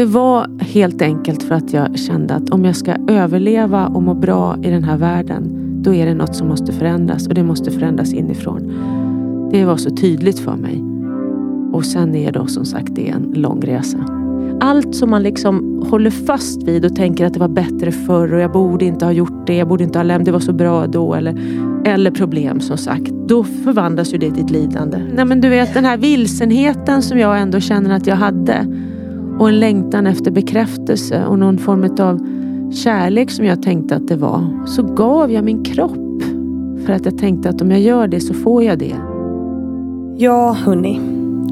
Det var helt enkelt för att jag kände att om jag ska överleva och må bra i den här världen, då är det något som måste förändras och det måste förändras inifrån. Det var så tydligt för mig. Och sen är då som sagt det en lång resa. Allt som man liksom håller fast vid och tänker att det var bättre förr och jag borde inte ha gjort det, jag borde inte ha lämnat, det var så bra då. Eller, eller problem som sagt. Då förvandlas ju det till ett lidande. Nej men du vet den här vilsenheten som jag ändå känner att jag hade. Och en längtan efter bekräftelse och någon form av kärlek som jag tänkte att det var. Så gav jag min kropp. För att jag tänkte att om jag gör det så får jag det. Ja, hörni.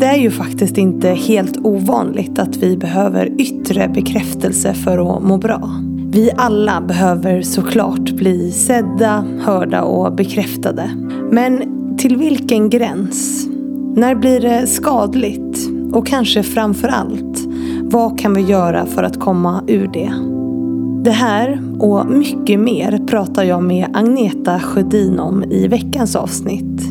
Det är ju faktiskt inte helt ovanligt att vi behöver yttre bekräftelse för att må bra. Vi alla behöver såklart bli sedda, hörda och bekräftade. Men till vilken gräns? När blir det skadligt? Och kanske framför allt, vad kan vi göra för att komma ur det? Det här och mycket mer pratar jag med Agneta Sjödin om i veckans avsnitt.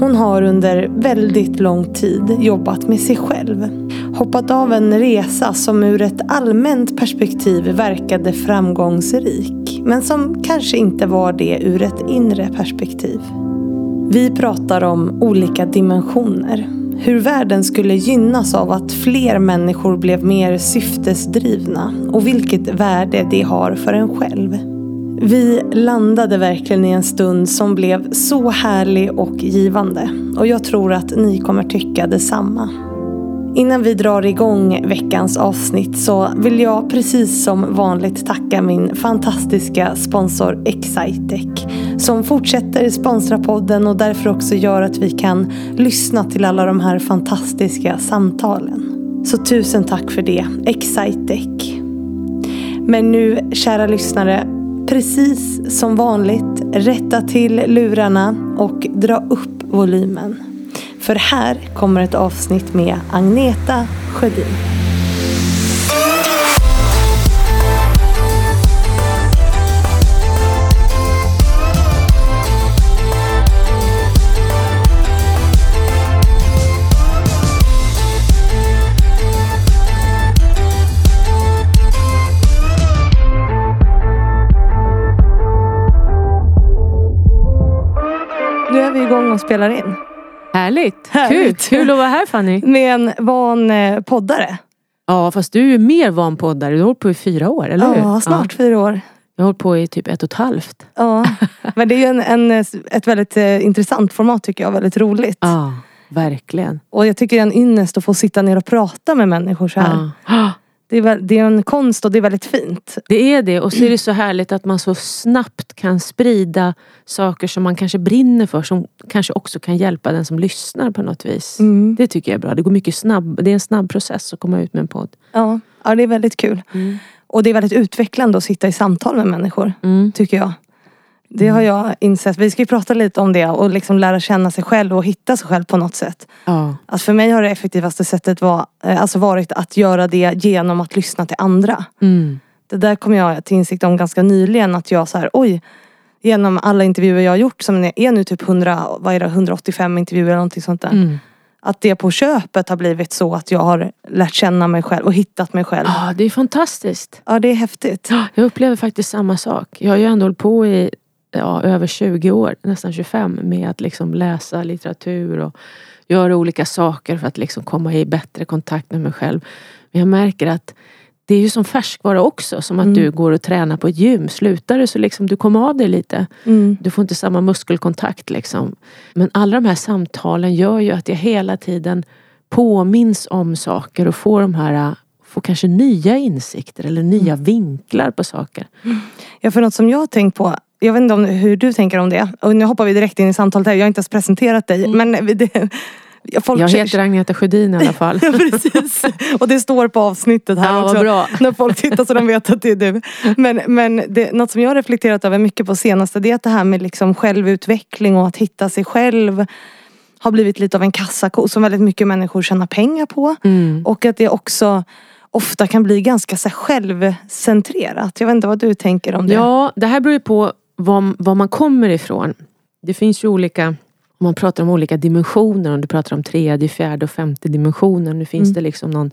Hon har under väldigt lång tid jobbat med sig själv. Hoppat av en resa som ur ett allmänt perspektiv verkade framgångsrik. Men som kanske inte var det ur ett inre perspektiv. Vi pratar om olika dimensioner. Hur världen skulle gynnas av att fler människor blev mer syftesdrivna och vilket värde det har för en själv. Vi landade verkligen i en stund som blev så härlig och givande. Och jag tror att ni kommer tycka detsamma. Innan vi drar igång veckans avsnitt så vill jag precis som vanligt tacka min fantastiska sponsor Excitec. Som fortsätter sponsra podden och därför också gör att vi kan lyssna till alla de här fantastiska samtalen. Så tusen tack för det, Excitec. Men nu, kära lyssnare, precis som vanligt rätta till lurarna och dra upp volymen. För här kommer ett avsnitt med Agneta Sjödin. Och spelar in. Härligt! Härligt. Kul! Kul att vara här Fanny. Med en van eh, poddare. Ja, fast du är ju mer van poddare. Du har hållit på i fyra år, eller hur? Ja, snart fyra år. Jag har hållit på i typ ett och ett halvt. Ja, men det är ju en, en, ett väldigt eh, intressant format tycker jag. Väldigt roligt. Ja, verkligen. Och jag tycker det är en ynnest att få sitta ner och prata med människor så här. Ja. Det, är, det är en konst och det är väldigt fint. Det är det och så är det så härligt att man så snabbt kan sprida saker som man kanske brinner för som kanske också kan hjälpa den som lyssnar på något vis. Mm. Det tycker jag är bra. Det går mycket snabb, det är en snabb process att komma ut med en podd. Ja, ja det är väldigt kul. Och det är väldigt utvecklande att sitta i samtal med människor. Mm. Tycker jag. Det har jag insett. Vi ska ju prata lite om det och liksom lära känna sig själv och hitta sig själv på något sätt. Ja. Att för mig har det effektivaste sättet var, eh, alltså varit att göra det genom att lyssna till andra. Mm. Det där kom jag till insikt om ganska nyligen. Att jag så här, oj. Genom alla intervjuer jag har gjort som är nu typ 100, vad är det, 185 intervjuer eller någonting sånt där. Mm. Att det på köpet har blivit så att jag har lärt känna mig själv och hittat mig själv. ja, det är fantastiskt. Ja det är häftigt. Jag upplever faktiskt samma sak. Jag har ju ändå hållit på i ja, över 20 år, nästan 25, med att liksom läsa litteratur och göra olika saker för att liksom komma i bättre kontakt med mig själv. Men jag märker att det är ju som färskvara också, som att du går och tränar på ett gym. Slutar du så liksom du kommer av dig lite. Mm. Du får inte samma muskelkontakt liksom. Men alla de här samtalen gör ju att jag hela tiden påminns om saker och får de här får kanske nya insikter eller nya vinklar på saker. Ja för något som jag har tänkt på. Jag vet inte om, hur du tänker om det. Och nu hoppar vi direkt in i samtalet här. Jag har inte ens presenterat dig. Men det, folk Jag heter Agneta Sjödin i alla fall. Ja, precis. Och det står på avsnittet här Ja, också. bra. När folk tittar så de vet att det är du. Men, men det, något som jag har reflekterat över mycket på senaste det är att det här med liksom självutveckling och att hitta sig själv har blivit lite av en kassako som väldigt mycket människor tjänar pengar på. Mm. Och att det också ofta kan bli ganska så självcentrerat. Jag vet inte vad du tänker om det. Ja, det här beror ju på var, var man kommer ifrån. Det finns ju olika, om man pratar om olika dimensioner, om du pratar om tredje, fjärde och femte dimensionen. Nu finns Mm. det liksom någon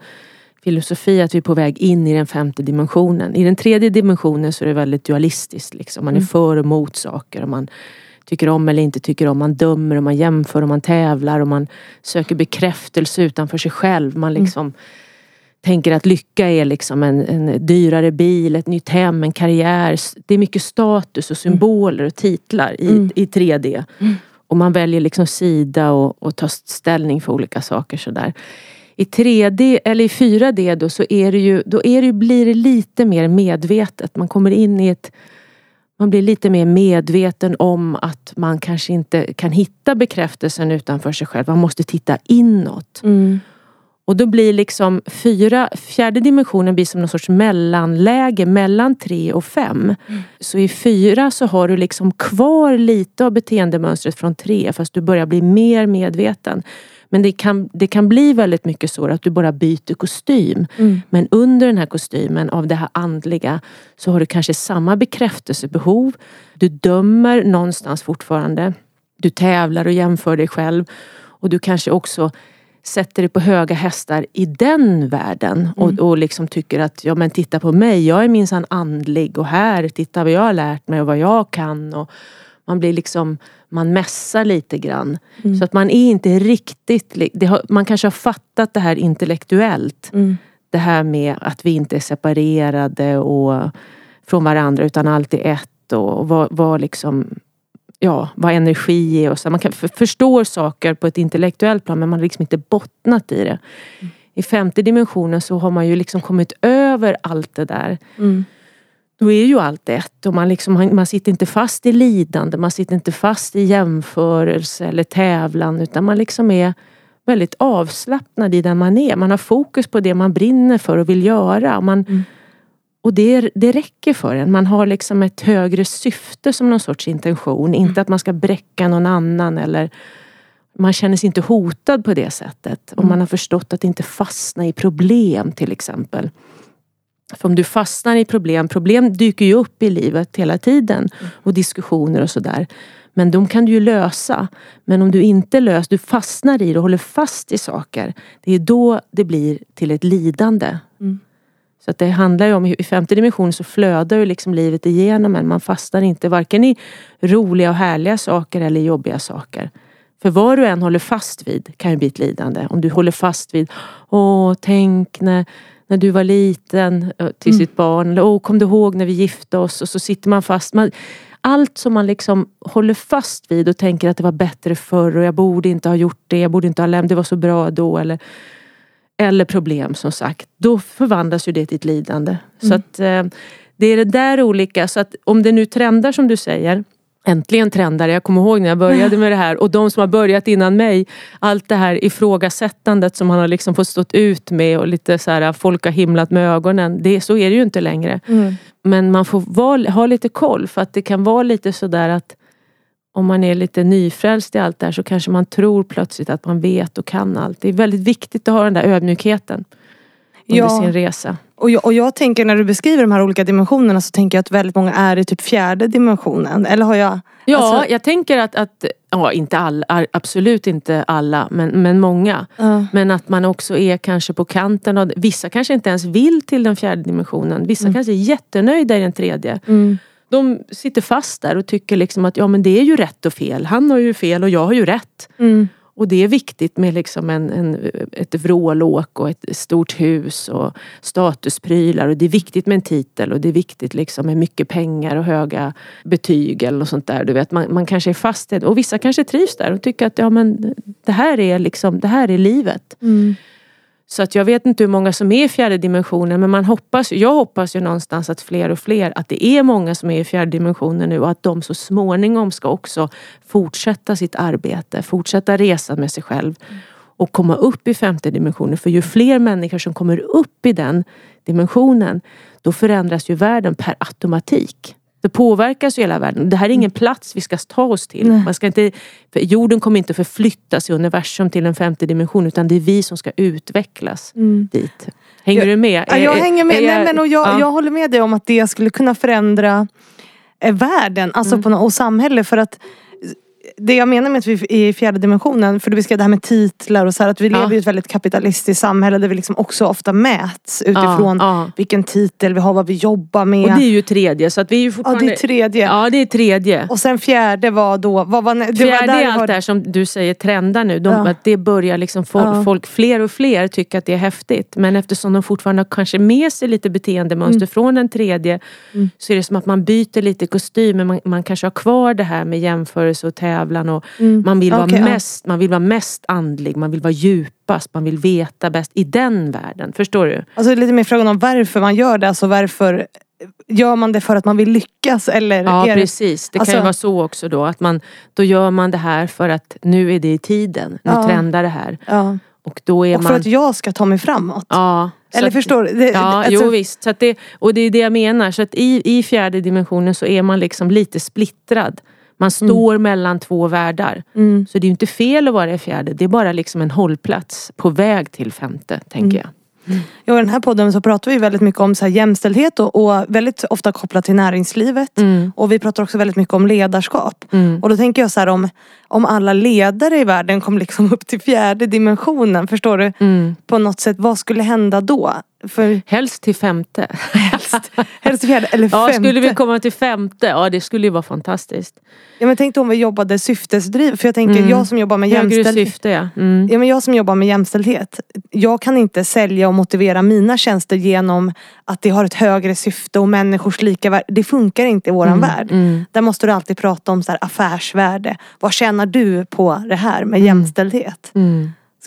filosofi att vi är på väg in i den femte dimensionen. I den tredje dimensionen så är det väldigt dualistiskt. Liksom. Man är mm. för och emot saker. Och man tycker om eller inte tycker om. Man dömer och man jämför och man tävlar och man söker bekräftelse utanför sig själv. Man mm. liksom. Tänker att lycka är liksom en, en, dyrare bil, ett nytt hem, en karriär. Det är mycket status och symboler och titlar i, mm. i 3D. Mm. Och man väljer liksom sida och, och tar ställning för olika saker sådär. I 3D eller i 4D då så är det ju, då är det, blir det lite mer medvetet. Man kommer in i ett man blir lite mer medveten om att man kanske inte kan hitta bekräftelsen utanför sig själv. Man måste titta inåt. Mm. Och då blir liksom fyra, fjärde dimensionen blir som någon sorts mellanläge mellan tre och fem. Mm. Så i fyra så har du liksom kvar lite av beteendemönstret från tre fast du börjar bli mer medveten. Men det kan, det kan bli väldigt mycket så att du bara byter kostym. Mm. Men under den här kostymen av det här andliga så har du kanske samma bekräftelsebehov. Du dömer någonstans fortfarande. Du tävlar och jämför dig själv. Och du kanske också sätter dig på höga hästar i den världen mm. och, och liksom tycker att, ja men titta på mig, jag är minsann andlig och här, titta vad jag har lärt mig och vad jag kan. Och man blir liksom, man mässar lite grann. Mm. Så att man är inte riktigt, har, man kanske har fattat det här intellektuellt. Mm. Det här med att vi inte är separerade och från varandra utan allt är ett och vad, vad liksom ja, vad energi är och så. Man kan förstå saker på ett intellektuellt plan men man har liksom inte bottnat i det. Mm. I femte dimensionen så har man ju liksom kommit över allt det där. Mm. Då är ju allt ett och man, liksom, man sitter inte fast i lidande, man sitter inte fast i jämförelse eller tävlan utan man liksom är väldigt avslappnad i den man är. Man har fokus på det man brinner för och vill göra. Man, mm. Och det, det räcker för en. Man har liksom ett högre syfte som någon sorts intention. Mm. Inte att man ska bräcka någon annan eller man känner sig inte hotad på det sättet. Mm. Och man har förstått att inte fastna i problem till exempel. För om du fastnar i problem, problem dyker ju upp i livet hela tiden. Mm. Och diskussioner och sådär. Men de kan du ju lösa. Men om du inte löser, du fastnar i det och håller fast i saker. Det är då det blir till ett lidande. Mm. Så att det handlar ju om, i femte dimensionen så flödar ju liksom livet igenom en. Man fastnar inte varken i roliga och härliga saker eller jobbiga saker. För vad du än håller fast vid kan ju bli ett lidande. Om du håller fast vid, åh tänk när, när du var liten till mm. sitt barn. Eller, åh kom du ihåg när vi gifte oss? Och så sitter man fast. Man, allt som man liksom håller fast vid och tänker att det var bättre förr och jag borde inte ha gjort det, jag borde inte ha lämnat, det var så bra då. Eller, eller problem som sagt, då förvandlas ju det till ett lidande. Mm. Så att eh, det är det där olika, så att om det nu trendar som du säger, äntligen trendar Jag kommer ihåg när jag började med det här och de som har börjat innan mig. Allt det här ifrågasättandet som man har liksom fått stått ut med och lite så här, folk har himlat med ögonen. Det, så är det ju inte längre. Mm. Men man får vara, ha lite koll för att det kan vara lite sådär att om man är lite nyfrälst i allt det här så kanske man tror plötsligt att man vet och kan allt. Det är väldigt viktigt att ha den där ödmjukheten under ja. sin resa. Och jag, och jag tänker när du beskriver de här olika dimensionerna så tänker jag att väldigt många är i typ fjärde dimensionen. Eller har jag? Ja, alltså... jag tänker att, att ja, inte alla, absolut inte alla, men, men många. Uh. Men att man också är kanske på kanten av, vissa kanske inte ens vill till den fjärde dimensionen. Vissa mm. kanske är jättenöjda i den tredje. Mm de sitter fast där och tycker liksom att ja men det är ju rätt och fel. Han har ju fel och jag har ju rätt. Mm. Och det är viktigt med liksom en, en, ett vrålåk och ett stort hus och statusprylar. Och det är viktigt med en titel och det är viktigt liksom med mycket pengar och höga betyg eller något sånt där. Du vet, man, man kanske är fast i det. Och vissa kanske trivs där och tycker att ja, men det, här är liksom, det här är livet. Mm. Så att jag vet inte hur många som är i fjärde dimensionen men man hoppas, jag hoppas ju någonstans att fler och fler, att det är många som är i fjärde dimensionen nu och att de så småningom ska också fortsätta sitt arbete, fortsätta resa med sig själv och komma upp i femte dimensionen. För ju fler människor som kommer upp i den dimensionen då förändras ju världen per automatik. Det påverkas ju hela världen. Det här är ingen plats vi ska ta oss till. Man ska inte, jorden kommer inte förflyttas i universum till en femte dimension utan det är vi som ska utvecklas mm. dit. Hänger jag, du med? Ja, jag hänger med. Jag, Nej, men, och jag, ja. jag håller med dig om att det skulle kunna förändra eh, världen alltså mm. på, och samhället. För att det jag menar med att vi är i fjärde dimensionen, för du beskrev det här med titlar och så här, att vi Ja. lever i ett väldigt kapitalistiskt samhälle där vi liksom också ofta mäts utifrån Ja, ja. vilken titel vi har, vad vi jobbar med. Och det är ju tredje så att vi är ju ja, fortfarande... det är tredje. Ja det är tredje. Och sen fjärde var då, vad var, det Fjärde var där är allt var, det här som du säger trendar nu. De, Ja. att det börjar liksom folk, Ja. folk, fler och fler tycker att det är häftigt. Men eftersom de fortfarande har kanske med sig lite beteendemönster Mm. från den tredje så är det som att man byter lite kostym men man, man kanske har kvar det här med jämförelse och tävlan och man, vill Mm. Vara ja. mest, man vill vara mest andlig, man vill vara djupast, man vill veta bäst i den världen. Förstår du? alltså lite mer frågan om varför man gör det. Alltså varför Gör man det för att man vill lyckas eller? Ja det, precis, det alltså- kan ju vara så också då. Att man, då gör man det här för att nu är det i tiden. Nu Ja. trendar det här. ja. Och då är Och för man... att jag ska ta mig framåt. Ja, eller att- förstår du? Det, Ja, alltså, jo visst. Så det, och det är det jag menar. Så att i, i fjärde dimensionen så är man liksom lite splittrad. Man står mellan två världar. Mm. Så det är ju inte fel att vara i fjärde. Det är bara liksom en hållplats på väg till femte, tänker jag. Ja, I den här podden så pratar vi väldigt mycket om så här jämställdhet och, och väldigt ofta kopplat till näringslivet. Mm. Och vi pratar också väldigt mycket om ledarskap. Och då tänker jag så här om, om alla ledare i världen kom liksom upp till fjärde dimensionen, förstår du? Mm. På något sätt, vad skulle hända då? För Helst till femte. helst, helst till fjärde eller Ja, femte. skulle vi komma till femte, ja det skulle ju vara fantastiskt. Ja, men tänk då om vi jobbade syftesdriv. För jag tänker, Mm. jag som jobbar med Högre jämställdhet. syfte ja. Mm. Ja, men jag som jobbar med jämställdhet. Jag kan inte sälja och motivera mina tjänster genom att det har ett högre syfte och människors lika värde. Det funkar inte i våran värld. mm. Där måste du alltid prata om så här affärsvärde. Vad tjänar du på det här med jämställdhet?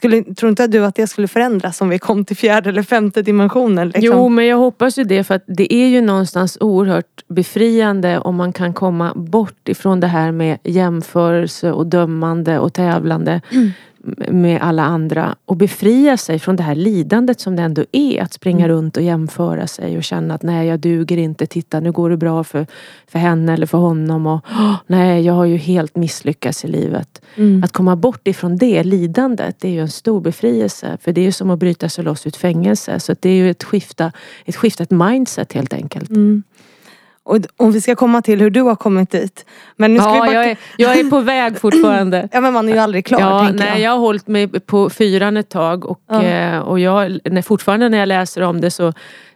Skulle, tror inte du att det skulle förändras om vi kom till fjärde eller femte dimensionen? Liksom? Jo, men jag hoppas ju det för att det är ju någonstans oerhört befriande om man kan komma bort ifrån det här med jämförelse och dömande och tävlande Mm. Med alla andra och befria sig från det här lidandet som det ändå är att springa Mm. runt och jämföra sig och känna att nej jag duger inte, titta nu går det bra för, för henne eller för honom och "Åh, nej jag har ju helt misslyckats i livet. Mm. Att komma bort ifrån det lidandet det är ju en stor befrielse för det är ju som att bryta sig loss ur ett fängelse så det är ju ett skifta, ett skiftat mindset helt enkelt. Mm. Och om vi ska komma till hur du har kommit dit. Men nu ska vi Ja, backa. jag är, jag är på väg fortfarande. Ja men man är ju aldrig klar Ja, nej, jag. jag har hållit mig på fyran ett tag och, Ja. eh, och jag, när, fortfarande när jag läser om det så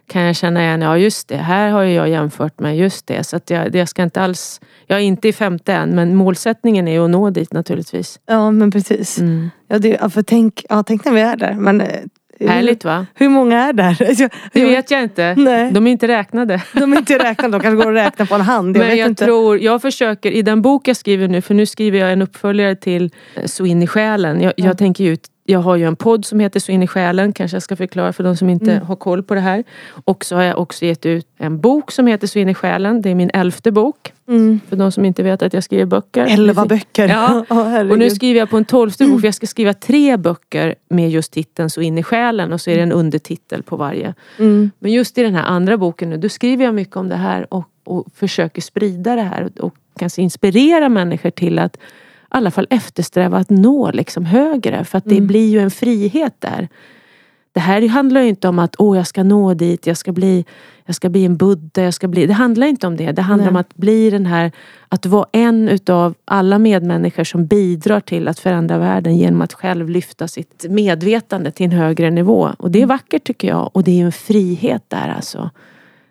kan jag känna igen, ja just det, här har jag jämfört med just det. Så att jag, jag ska inte alls, jag är inte i femte än men målsättningen är ju att nå dit naturligtvis. Ja men precis. Mm. Ja, det, för tänk, ja, tänk när vi är där. Men, eh, Härligt va? Hur många är där? Jag, Det vet jag inte. Nej. De är inte räknade. de är inte räknade, de kanske går att räkna på en hand. Jag Men jag inte. tror, jag försöker, i den bok jag skriver nu, för nu skriver jag en uppföljare till eh, Så in i själen. Jag, jag tänker ut jag har ju en podd som heter Så in i själen, kanske jag ska förklara för de som inte Mm. har koll på det här. Och så har jag också gett ut en bok som heter Så in i själen. Det är min elfte bok. Mm. För de som inte vet att jag skriver böcker. Elva böcker. Ja. Herregud. Och nu skriver jag på en tolfte bok, för jag ska skriva tre böcker med just titeln Så in i själen och så är det en undertitel på varje. mm. Men just i den här andra boken nu, då skriver jag mycket om det här och, och försöker sprida det här och, och kanske inspirera människor till att i alla fall eftersträva att nå liksom högre. För att det blir ju en frihet där. Det här handlar ju inte om att åh, jag ska nå dit, jag ska bli, jag ska bli en buddha, jag ska bli... Det handlar inte om det. Det handlar Nej. om att bli den här, att vara en utav alla medmänniskor som bidrar till att förändra världen genom att själv lyfta sitt medvetande till en högre nivå. Och det är vackert tycker jag. Och det är en frihet där alltså.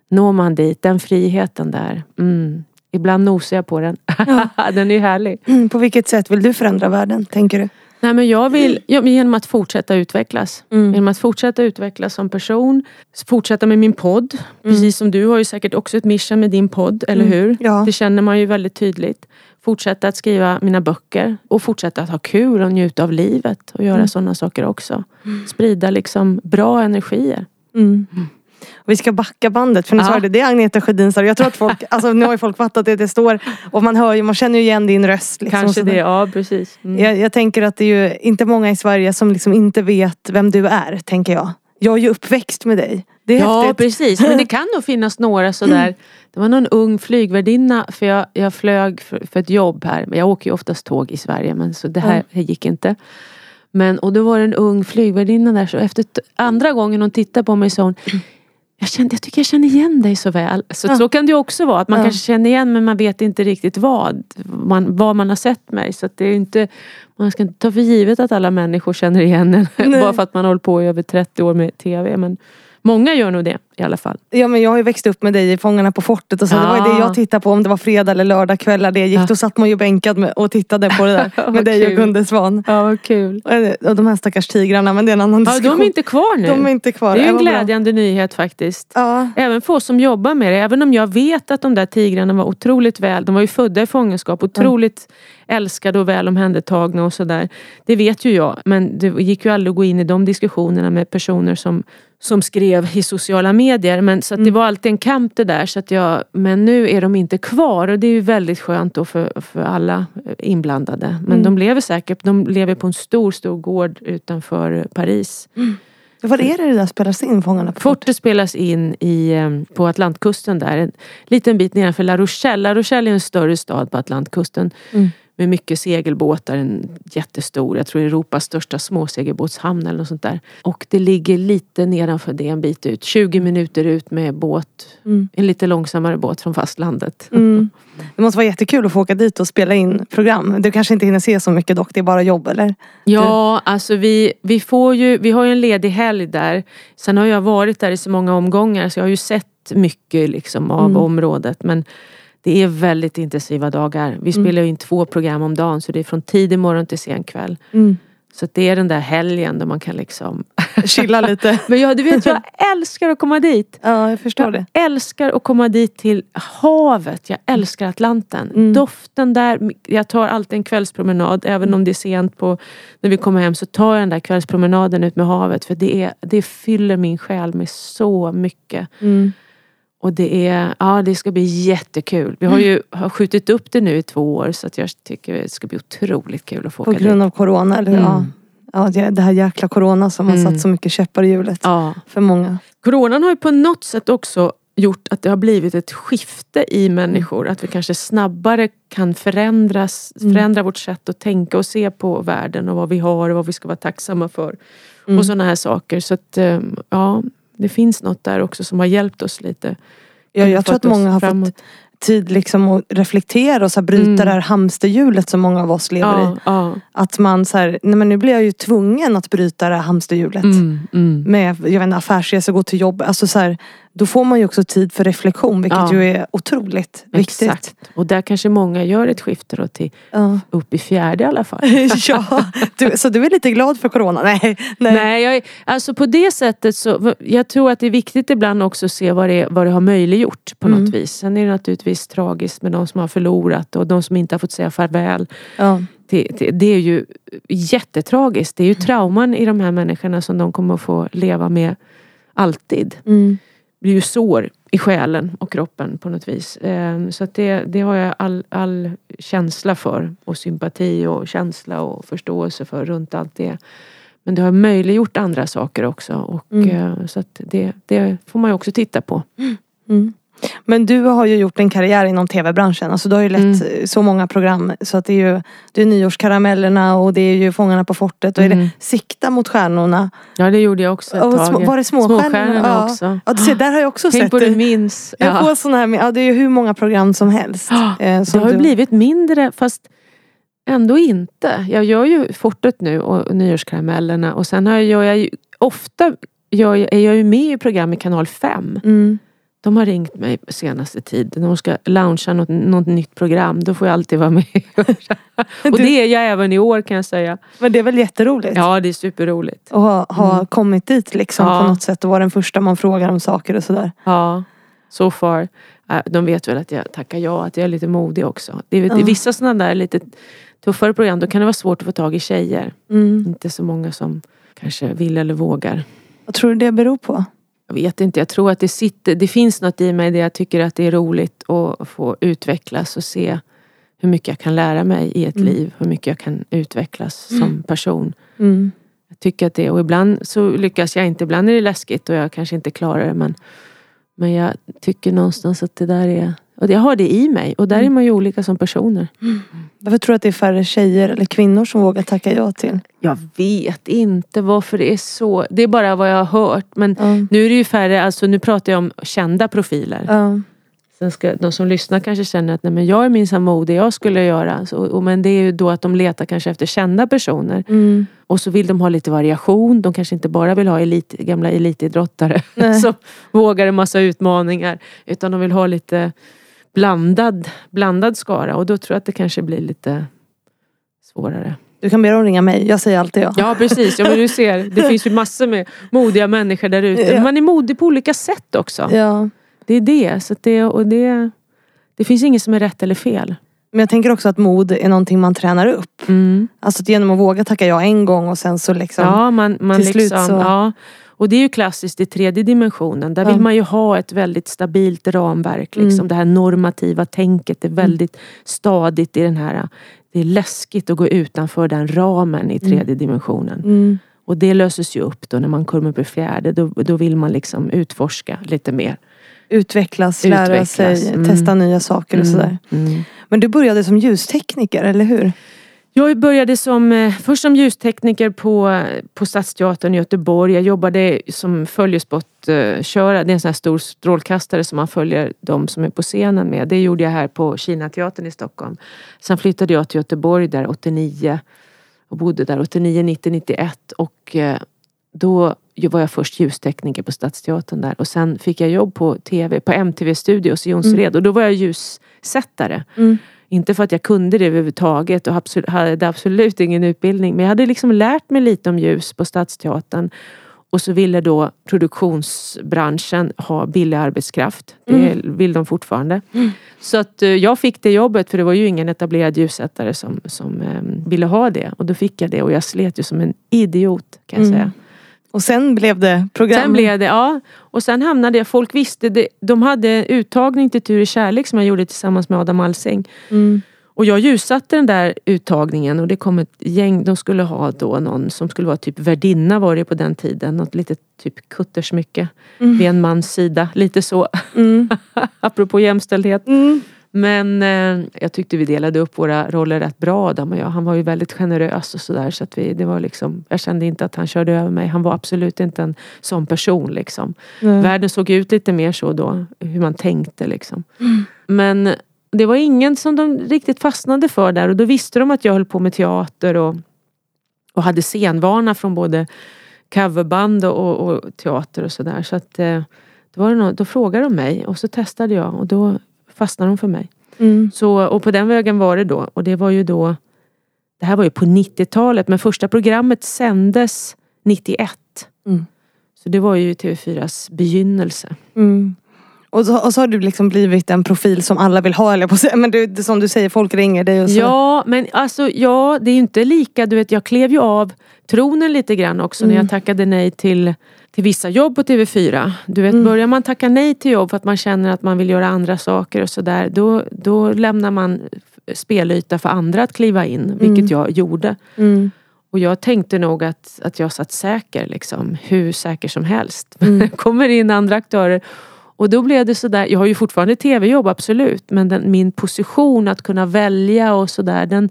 Når man dit, den friheten där. Mm. Ibland nosar jag på den. den är ju härlig. Mm. På vilket sätt vill du förändra världen, tänker du? Nej, men jag vill, ja, men genom att fortsätta utvecklas. Mm. Genom att fortsätta utvecklas som person. Fortsätta med min podd. Precis som du har ju säkert också ett mission med din podd, eller hur? Mm. Ja. Det känner man ju väldigt tydligt. Fortsätta att skriva mina böcker. Och fortsätta att ha kul och njuta av livet. Och göra sådana saker också. Sprida liksom bra energier. Mm. Vi ska backa bandet för nu Ja. sa du det, är Agneta Sjödin sa. Jag tror att folk, alltså nu har ju folk fattat det, det står och man hör ju, man känner ju igen din röst. Liksom, Kanske det, ja precis. Mm. Jag, jag tänker att det är ju inte många i Sverige som liksom inte vet vem du är, tänker jag. Jag är ju uppväxt med dig. Det är Ja häftigt. precis, men det kan nog finnas några sådär. Det var någon ung flygvärdinna, för jag, jag flög för, för ett jobb här. Men jag åker ju oftast tåg i Sverige men så det här Ja. det gick inte. Men, och då var det en ung flygvärdinna där så efter andra gången hon tittade på mig sa hon jag, kände, jag tycker jag känner igen dig så väl. Så, Ja. så kan det också vara. Att man Ja. kanske känner igen men man vet inte riktigt vad. Man, var man har sett mig. Så det är inte, man ska inte ta för givet att alla människor känner igen en. Bara för att man har hållit på i över 30 år med TV. Men många gör nog det i alla fall. Ja men jag har ju växt upp med dig i Fångarna på fortet och så. Det var ju det Ja. jag tittade på om det var fredag eller lördag kvällar det gick. Ja. Då satt man ju bänkad med, och tittade på det där med dig och. Gunde Svan. Ja, vad kul. Och de här stackars tigrarna men det är en annan Ja, diskussion. de är inte kvar nu. De är inte kvar. det är Ja, en vad bra. glädjande nyhet faktiskt. Ja. Även för oss som jobbar med det. Även om jag vet att de där tigrarna var otroligt väl, de var ju födda i fångenskap, otroligt älskade och väl omhändertagna och sådär. Det vet ju jag. Men det gick ju aldrig att gå in i de diskussionerna med personer som, som skrev i sociala medier. Men, så att det var alltid en kamp det där. Så att jag, men nu är de inte kvar och det är ju väldigt skönt då för, för alla inblandade. Men de lever säkert, de lever på en stor, stor gård utanför Paris. Var är det det där spelas in Fångarna på fortet? Fortet spelas in i, eh, på Atlantkusten där. En liten bit nedanför La Rochelle. La Rochelle är en större stad på Atlantkusten. Mm. Med mycket segelbåtar. En jättestor, jag tror Europas största småsegelbåtshamn eller något sånt där. Och det ligger lite nedanför det en bit ut. 20 minuter ut med båt. Mm. En lite långsammare båt från fastlandet. Mm. Det måste vara jättekul att få åka dit och spela in program. Du kanske inte hinner se så mycket dock, det är bara jobb eller? Ja, alltså vi, vi får ju, vi har ju en ledig helg där. Sen har jag varit där i så många omgångar så jag har ju sett mycket liksom av Mm. området. Men det är väldigt intensiva dagar. Vi spelar ju in två program om dagen så det är från tidig morgon till sen kväll. Mm. Så det är den där helgen då man kan liksom... Chilla lite. Men jag, du vet, jag älskar att komma dit. Ja, jag förstår Jag det. älskar att komma dit till havet. Jag älskar Atlanten. Mm. Doften där. Jag tar alltid en kvällspromenad. Även om det är sent på, när vi kommer hem så tar jag den där kvällspromenaden ut med havet. För det, är, det fyller min själ med så mycket. Mm. Och det, är, ja, det ska bli jättekul. Vi har ju har skjutit upp det nu i två år så att jag tycker det ska bli otroligt kul att få På åka grund dit. av corona eller? Mm. Ja. Ja, det här jäkla corona som har Mm. satt så mycket käppar i hjulet Ja. för många. Coronan har ju på något sätt också gjort att det har blivit ett skifte i människor. Att vi kanske snabbare kan förändras, Mm. förändra vårt sätt att tänka och se på världen och vad vi har och vad vi ska vara tacksamma för. Mm. Och sådana här saker. Så att eh, ja, det finns något där också som har hjälpt oss lite. Ja, jag tror att många har framåt. fått tid liksom att reflektera och så bryta Mm. det här hamsterhjulet som många av oss lever i. Ja, ja. Att man så här, nej men nu blir jag ju tvungen att bryta det här hamsterhjulet. Mm, mm. Med jag vet, inte, affärsresor, gå till jobb. Alltså så här, då får man ju också tid för reflektion vilket Ja. ju är otroligt viktigt. Exakt. Och där kanske många gör ett skifte då till Ja. upp i fjärde i alla fall. ja, du, så du är lite glad för corona? Nej. nej. Nej, jag, alltså på det sättet så, jag tror att det är viktigt ibland också att se vad det, vad det har möjliggjort på Mm. något vis. Sen är det naturligtvis tragiskt med de som har förlorat och de som inte har fått säga farväl. Ja. Det, det, det är ju jättetragiskt. Det är ju trauman i de här människorna som de kommer att få leva med alltid. Mm. Blir ju sår i själen och kroppen på något vis. Eh, Så att det, det har jag all, all känsla för. Och sympati och känsla och förståelse för runt allt det. Men det har möjliggjort andra saker också. Och, Mm. eh, Så att det, det får man ju också titta på. Mm. Men du har ju gjort en karriär inom tv-branschen. Alltså du har ju lett Mm. så många program. Så att det är ju det är Nyårskaramellerna och det är ju Fångarna på fortet. Och är det Mm. Sikta mot stjärnorna. Ja det gjorde jag också ett Och tag. små, var det Småstjärnorna? Småstjärnorna ja. också. Ja, ser, där har jag också Tänk sett på det. du minns. Jag Ja. får såna här, ja, det är ju hur många program som helst. eh, Det som har ju du- blivit mindre fast ändå inte. Jag gör ju Fortet nu och Nyårskaramellerna och sen har jag, jag ju, ofta jag, är jag ju med i program i kanal 5. Mm. De har ringt mig senaste tiden. De ska launcha något, något nytt program. Då får jag alltid vara med. och det är jag även i år kan jag säga. Men det är väl jätteroligt? Ja det är superroligt. Att ha, ha kommit dit liksom Ja. på något sätt och vara den första man frågar om saker och sådär. Ja, so far. Äh, De vet väl att jag tackar ja, att jag är lite modig också. Det är, Ja. Vissa sådana där lite tuffare program då kan det vara svårt att få tag i tjejer. Mm. Inte så många som kanske vill eller vågar. Vad tror du det beror på? Jag vet inte, jag tror att det sitter, det finns något i mig där jag tycker att det är roligt att få utvecklas och se hur mycket jag kan lära mig i ett Mm. liv. Hur mycket jag kan utvecklas som person. Mm. Jag tycker att det, och ibland så lyckas jag inte, ibland är det läskigt och jag kanske inte klarar det men, men jag tycker någonstans att det där är Och jag har det i mig och där är man ju olika som personer. Varför tror du att det är färre tjejer eller kvinnor som vågar tacka ja till? Jag vet inte varför det är så. Det är bara vad jag har hört. Men Ja. nu är det ju färre, alltså nu pratar jag om kända profiler. Ja. Sen ska, de som lyssnar kanske känner att nej, men jag är minsann modig, jag skulle göra. Så, och, men det är ju då att de letar kanske efter kända personer. Mm. Och så vill de ha lite variation. De kanske inte bara vill ha elit, gamla elitidrottare Nej. som vågar en massa utmaningar. Utan de vill ha lite blandad, blandad skara. Och då tror jag att det kanske blir lite svårare. Du kan be dem ringa mig. Jag säger alltid ja. Ja precis, ja, men du ser. Det finns ju massor med modiga människor där ute. Ja. Man är modig på olika sätt också. ja. Det är det. Så det, och det. Det finns inget som är rätt eller fel. Men jag tänker också att mod är någonting man tränar upp. Mm. Alltså genom att våga tacka ja en gång och sen så liksom. Ja, man, man till liksom, slut så- ja. Och det är ju klassiskt i tredje dimensionen. Där vill man ju ha ett väldigt stabilt ramverk. Liksom. Mm. Det här normativa tänket är väldigt stadigt i den här... Det är läskigt att gå utanför den ramen i tredje dimensionen. Mm. Och det löses ju upp då när man kommer upp i fjärde. Då, då vill man liksom utforska lite mer. Utvecklas, lära Utvecklas, sig, mm. testa nya saker och sådär. Mm. Men du började som ljustekniker, eller hur? Jag började som, eh, först som ljustekniker på, på Stadsteatern i Göteborg. Jag jobbade som följespottköra. Det är en sån här stor strålkastare som man följer de som är på scenen med. Det gjorde jag här på Kinateatern i Stockholm. Sen flyttade jag till Göteborg där 89 och bodde där 89, 90, 91 och eh, då var jag först ljustekniker på Stadsteatern där och sen fick jag jobb på TV, på MTV Studios i Jonsered och då var jag ljussättare. Mm. Inte för att jag kunde det överhuvudtaget och absolut, hade absolut ingen utbildning. Men jag hade liksom lärt mig lite om ljus på Stadsteatern. Och så ville då produktionsbranschen ha billig arbetskraft. Det vill de fortfarande. Så att eh, jag fick det jobbet för det var ju ingen etablerad ljussättare som, som eh, ville ha det. Och då fick jag det och jag slet ju som en idiot kan jag Mm. säga. Och sen blev det program. Sen blev det, ja. Och sen hamnade jag, folk visste det. De hade uttagning till Tur i kärlek som jag gjorde tillsammans med Adam Alsing. Mm. Och jag ljussatte den där uttagningen och det kom ett gäng, de skulle ha då någon som skulle vara typ värdinna var det på den tiden. Något litet typ kuttersmycke vid en mans sida. Lite så, Mm. apropå jämställdhet. Mm. Men eh, jag tyckte vi delade upp våra roller rätt bra Adam och jag. Han var ju väldigt generös och sådär. Så att vi, det var liksom, jag kände inte att han körde över mig. Han var absolut inte en sån person liksom. Nej. Världen såg ut lite mer så då, hur man tänkte liksom. Men det var ingen som de riktigt fastnade för där och då visste de att jag höll på med teater och, och hade scenvana från både coverband och, och teater och sådär. Så att eh, då, var det nå- då frågade de mig och så testade jag och då fastnade de för mig. Mm. Så, och på den vägen var det då. Och det var ju då Det här var ju på 90-talet men första programmet sändes 91. Mm. Så det var ju TV4s begynnelse. Mm. Och, så, och så har du liksom blivit en profil som alla vill ha, eller på. Men du, som du säger, folk ringer dig och så. Ja, men alltså ja, det är ju inte lika. Du vet, jag klev ju av tronen lite grann också när jag tackade nej till, till vissa jobb på TV4. Du vet, börjar man tacka nej till jobb för att man känner att man vill göra andra saker och sådär. Då, då lämnar man spelyta för andra att kliva in, vilket jag gjorde. Mm. Och jag tänkte nog att, att jag satt säker, liksom, hur säker som helst. Det kommer in andra aktörer. Och då blev det sådär, jag har ju fortfarande tv-jobb absolut, men den, min position att kunna välja och sådär, den,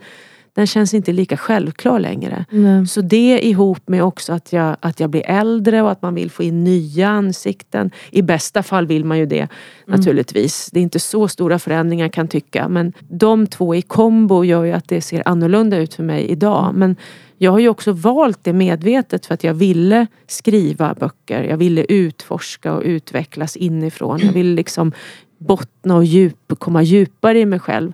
den känns inte lika självklar längre. Nej. Så det ihop med också att jag, att jag blir äldre och att man vill få in nya ansikten. I bästa fall vill man ju det naturligtvis. Det är inte så stora förändringar kan tycka. Men de två i kombo gör ju att det ser annorlunda ut för mig idag. Men jag har ju också valt det medvetet för att jag ville skriva böcker. Jag ville utforska och utvecklas inifrån. Jag ville liksom bottna och djup, komma djupare i mig själv.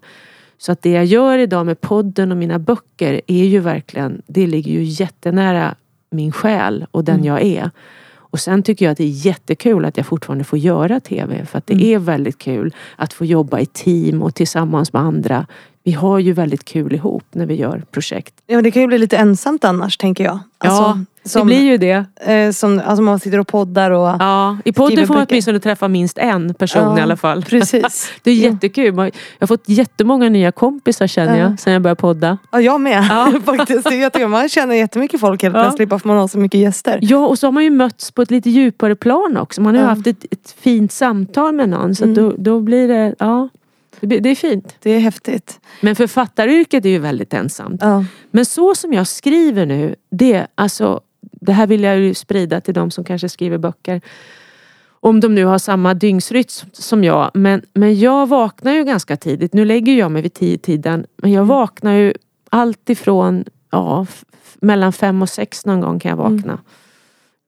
Så att det jag gör idag med podden och mina böcker är ju verkligen, det ligger ju jättenära min själ och den jag är. Och sen tycker jag att det är jättekul att jag fortfarande får göra TV. För att det är väldigt kul att få jobba i team och tillsammans med andra. Vi har ju väldigt kul ihop när vi gör projekt. Ja, det kan ju bli lite ensamt annars, tänker jag. Alltså, ja, som, det blir ju det. eh, som, alltså man sitter och poddar och... Ja, I podden får man åtminstone träffa minst en person Ja, i alla fall. Precis. Det är jättekul. Jag har fått jättemånga nya kompisar känner Ja. jag sen jag började podda. Ja, jag med. Ja. Faktiskt. Jag tycker man känner jättemycket folk helt Ja. plötsligt bara för man har så mycket gäster. Ja, och så har man ju mötts på ett lite djupare plan också. Man har ju haft ett, ett fint samtal med någon. Så Mm. då, då blir det, ja. Det, är fint. Det är häftigt. Men författaryrket är ju väldigt ensamt. Ja. Men så som jag skriver nu, det, alltså, det här vill jag ju sprida till de som kanske skriver böcker. Om de nu har samma dygnsrytm som jag. Men, men jag vaknar ju ganska tidigt. Nu lägger jag mig vid tio tiden. Men jag vaknar ju alltifrån ja, mellan fem och sex någon gång kan jag vakna.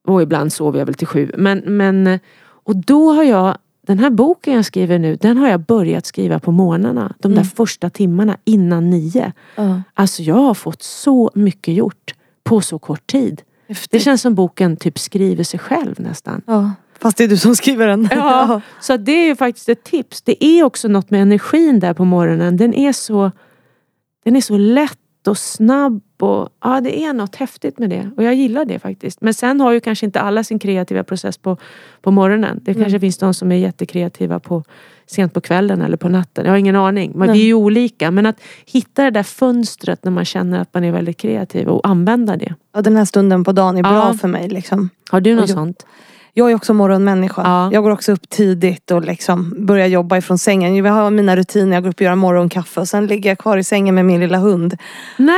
Och ibland sover jag väl till sju. Men, men, och då har jag, den här boken jag skriver nu, den har jag börjat skriva på morgnarna. De där första timmarna innan nio. Ja. Alltså jag har fått så mycket gjort på så kort tid. Det Häftigt. känns som boken typ skriver sig själv nästan. Ja. Fast det är du som skriver den. Ja, så det är ju faktiskt ett tips. Det är också något med energin där på morgonen. Den är så, den är så lätt och snabb. Och, ja, det är något häftigt med det. Och jag gillar det faktiskt. Men sen har ju kanske inte alla sin kreativa process på, på morgonen. Det kanske finns de som är jättekreativa på, sent på kvällen eller på natten. Jag har ingen aning. Nej. vi är ju olika. Men att hitta det där fönstret när man känner att man är väldigt kreativ och använda det. Ja, den här stunden på dagen är bra Ja. för mig. Liksom. Har du något sånt? Jag är också morgonmänniska. Ja. Jag går också upp tidigt och liksom börjar jobba ifrån sängen. Jag har mina rutiner. Jag går upp och gör morgonkaffe och sen ligger jag kvar i sängen med min lilla hund. Nej,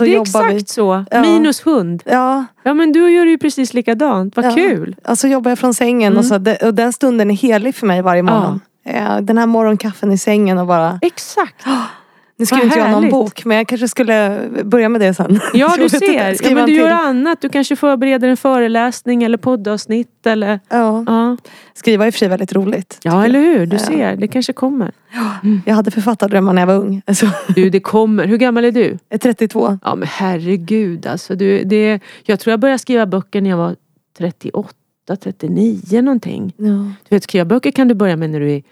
det är exakt vi. så. Ja. Minus hund. Ja, Ja men du gör ju precis likadant. Vad Ja. kul. alltså jobbar jag från sängen Mm. och, så, och den stunden är helig för mig varje morgon. Eh, Den här morgonkaffen i sängen och bara... Exakt. Nu skriver inte jag någon bok men jag kanske skulle börja med det sen. Ja du ser. Ja, men en du gör annat. Du kanske förbereder en föreläsning eller poddavsnitt. Eller... Ja. Ja. Skriva är i och för sig väldigt roligt. ja eller hur. Du ser. Det kanske kommer. Jag hade författardrömmar när jag var ung. Alltså, Du det kommer. Hur gammal är du? jag är 32. Ja men herregud alltså. Du, det... Jag tror jag började skriva böcker när jag var 38, 39 någonting. Ja. Du vet skriva böcker kan du börja med när du är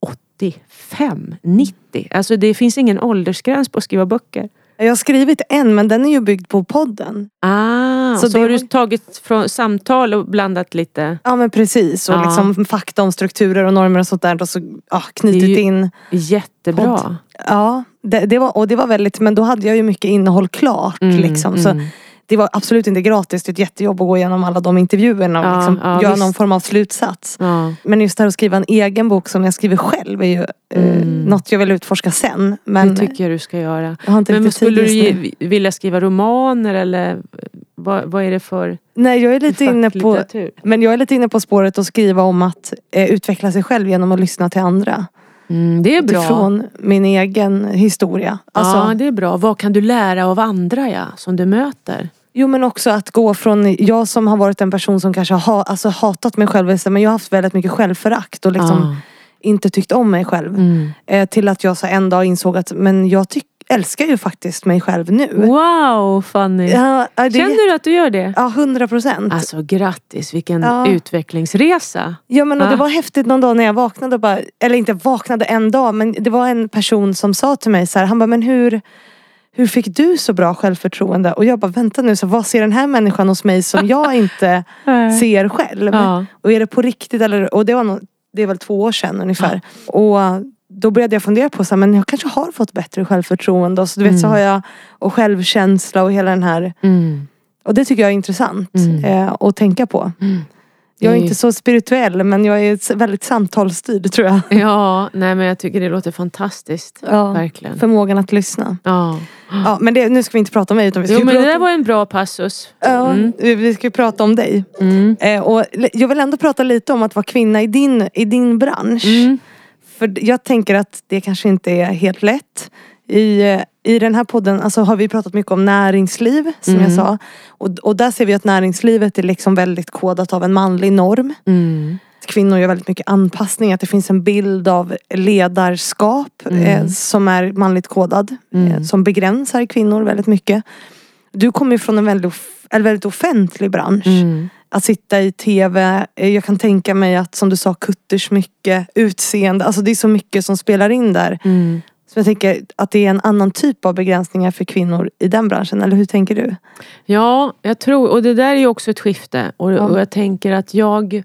85, 90. Alltså det finns ingen åldersgräns på att skriva böcker. Jag har skrivit en men den är ju byggd på podden. Ah, Så så, har du tagit från samtal och blandat lite? Ja men precis. Och Ja. liksom fakta om strukturer och normer och sånt där. Och så ja, knutit Det är ju- in. Jättebra. Podd. Ja, det, det var, och det var väldigt, men då hade jag ju mycket innehåll klart. Mm, liksom. Så mm. Det var absolut inte gratis. Det är ett jättejobb att gå igenom alla de intervjuerna och Ja, liksom ja, göra visst. någon form av slutsats. Ja. Men just det här att skriva en egen bok som jag skriver själv är ju eh, Mm. något jag vill utforska sen. Men det tycker jag du ska göra. Men skulle du ge, vilja skriva romaner eller vad, vad är det för Nej jag är lite inne på? Men jag är lite inne på spåret att skriva om att eh, utveckla sig själv genom att lyssna till andra. Mm, det är bra. Utifrån min egen historia. Alltså, ja, det är bra. Vad kan du lära av andra ja, som du möter? Jo men också att gå från, jag som har varit en person som kanske har alltså, hatat mig själv, men jag har haft väldigt mycket självförakt och liksom Ja. inte tyckt om mig själv. Mm. Eh, till att jag så en dag insåg att men jag tyck, älskar ju faktiskt mig själv nu. Wow Fanny! Ja, det Känner du att du gör det? Ja, hundra procent. Alltså grattis, vilken Ja. utvecklingsresa. Ja men och det Ah. var häftigt någon dag när jag vaknade och bara, eller inte vaknade en dag men det var en person som sa till mig så här, han bara men hur hur fick du så bra självförtroende? Och jag bara vänta nu, så vad ser den här människan hos mig som jag inte ser själv? Ja. Och är det på riktigt eller? Och det var nog, det är väl två år sedan ungefär. Och då började jag fundera på så här, men jag kanske har fått bättre självförtroende. Och så, du vet, så Mm. har jag, och självkänsla och hela den här. Mm. Och det tycker jag är intressant Mm. eh, att tänka på. Jag är Det inte så spirituell men jag är väldigt samtalsstyrd tror jag. Ja, nej men jag tycker det låter fantastiskt. Ja. Verkligen. Förmågan att lyssna. Ja. Ja, men det, nu ska vi inte prata om mig utan vi ska Jo men det prata, där var en bra passus. ja, Mm. vi- ska ju prata om dig. Mm. Eh, och jag vill ändå prata lite om att vara kvinna i din, i din bransch. Mm. För jag tänker att det kanske inte är helt lätt. I, eh, I den här podden alltså, har vi pratat mycket om näringsliv som Mm. jag sa. Och, och där ser vi att näringslivet är liksom väldigt kodat av en manlig norm. Mm. Kvinnor gör väldigt mycket anpassning. Att det finns en bild av ledarskap Mm. eh, som är manligt kodad. Eh, Mm. som begränsar kvinnor väldigt mycket. Du kommer ju från en väldigt, en väldigt offentlig bransch. Mm. Att sitta i tv, eh, jag kan tänka mig att som du sa kuttersmycke, utseende. Alltså det är så mycket som spelar in där. Mm. Så jag tänker att det är en annan typ av begränsningar för kvinnor i den branschen. Eller hur tänker du? Ja, jag tror, och det där är ju också ett skifte. Och, Ja. och jag tänker att jag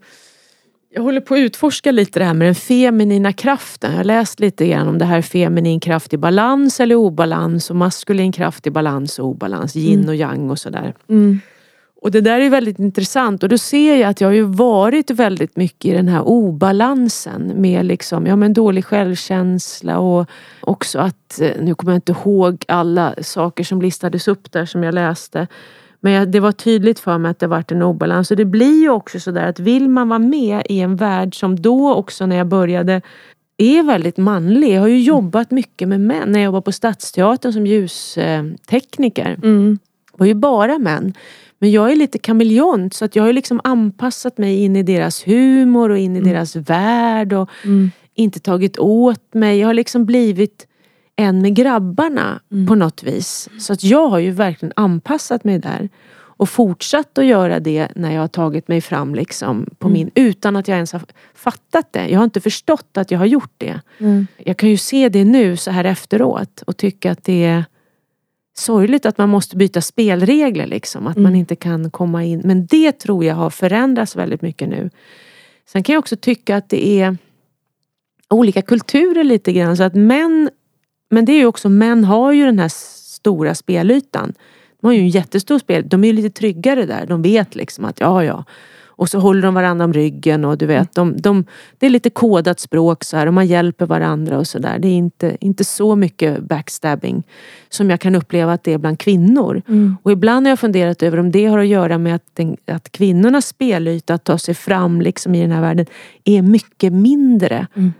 jag håller på att utforska lite det här med den feminina kraften. Jag har läst lite grann om det här feminin kraft i balans eller obalans och maskulin kraft i balans och obalans. Yin Mm. och yang och sådär. Mm. Och det där är väldigt intressant och då ser jag att jag har ju varit väldigt mycket i den här obalansen med liksom, ja, men dålig självkänsla och också att, eh, nu kommer jag inte ihåg alla saker som listades upp där som jag läste. Men det var tydligt för mig att det varit en obalans och det blir ju också sådär att vill man vara med i en värld som då också när jag började är väldigt manlig. Jag har ju jobbat mycket med män. När jag jobbade på Stadsteatern som ljustekniker. Mm. Var ju bara män. Men jag är lite kameleont så att jag har liksom anpassat mig in i deras humor och in i Mm. deras värld och inte tagit åt mig. Jag har liksom blivit en med grabbarna Mm. på något vis. Så att jag har ju verkligen anpassat mig där. Och fortsatt att göra det när jag har tagit mig fram liksom på Mm. min, utan att jag ens har fattat det. Jag har inte förstått att jag har gjort det. Mm. Jag kan ju se det nu så här efteråt och tycka att det är sorgligt att man måste byta spelregler. Liksom, att man Mm. inte kan komma in. Men det tror jag har förändrats väldigt mycket nu. Sen kan jag också tycka att det är olika kulturer lite grann. Så att män, men det är ju också, män har ju den här stora spelytan. De har ju en jättestor spel. De är ju lite tryggare där. De vet liksom att ja, ja. Och så håller de varandra om ryggen och du vet, de, de, det är lite kodat språk så här och man hjälper varandra och sådär. Det är inte, inte så mycket backstabbing som jag kan uppleva att det är bland kvinnor. Mm. Och ibland har jag funderat över om det har att göra med att, den, att kvinnornas spelyta att ta sig fram liksom i den här världen är mycket mindre Mm.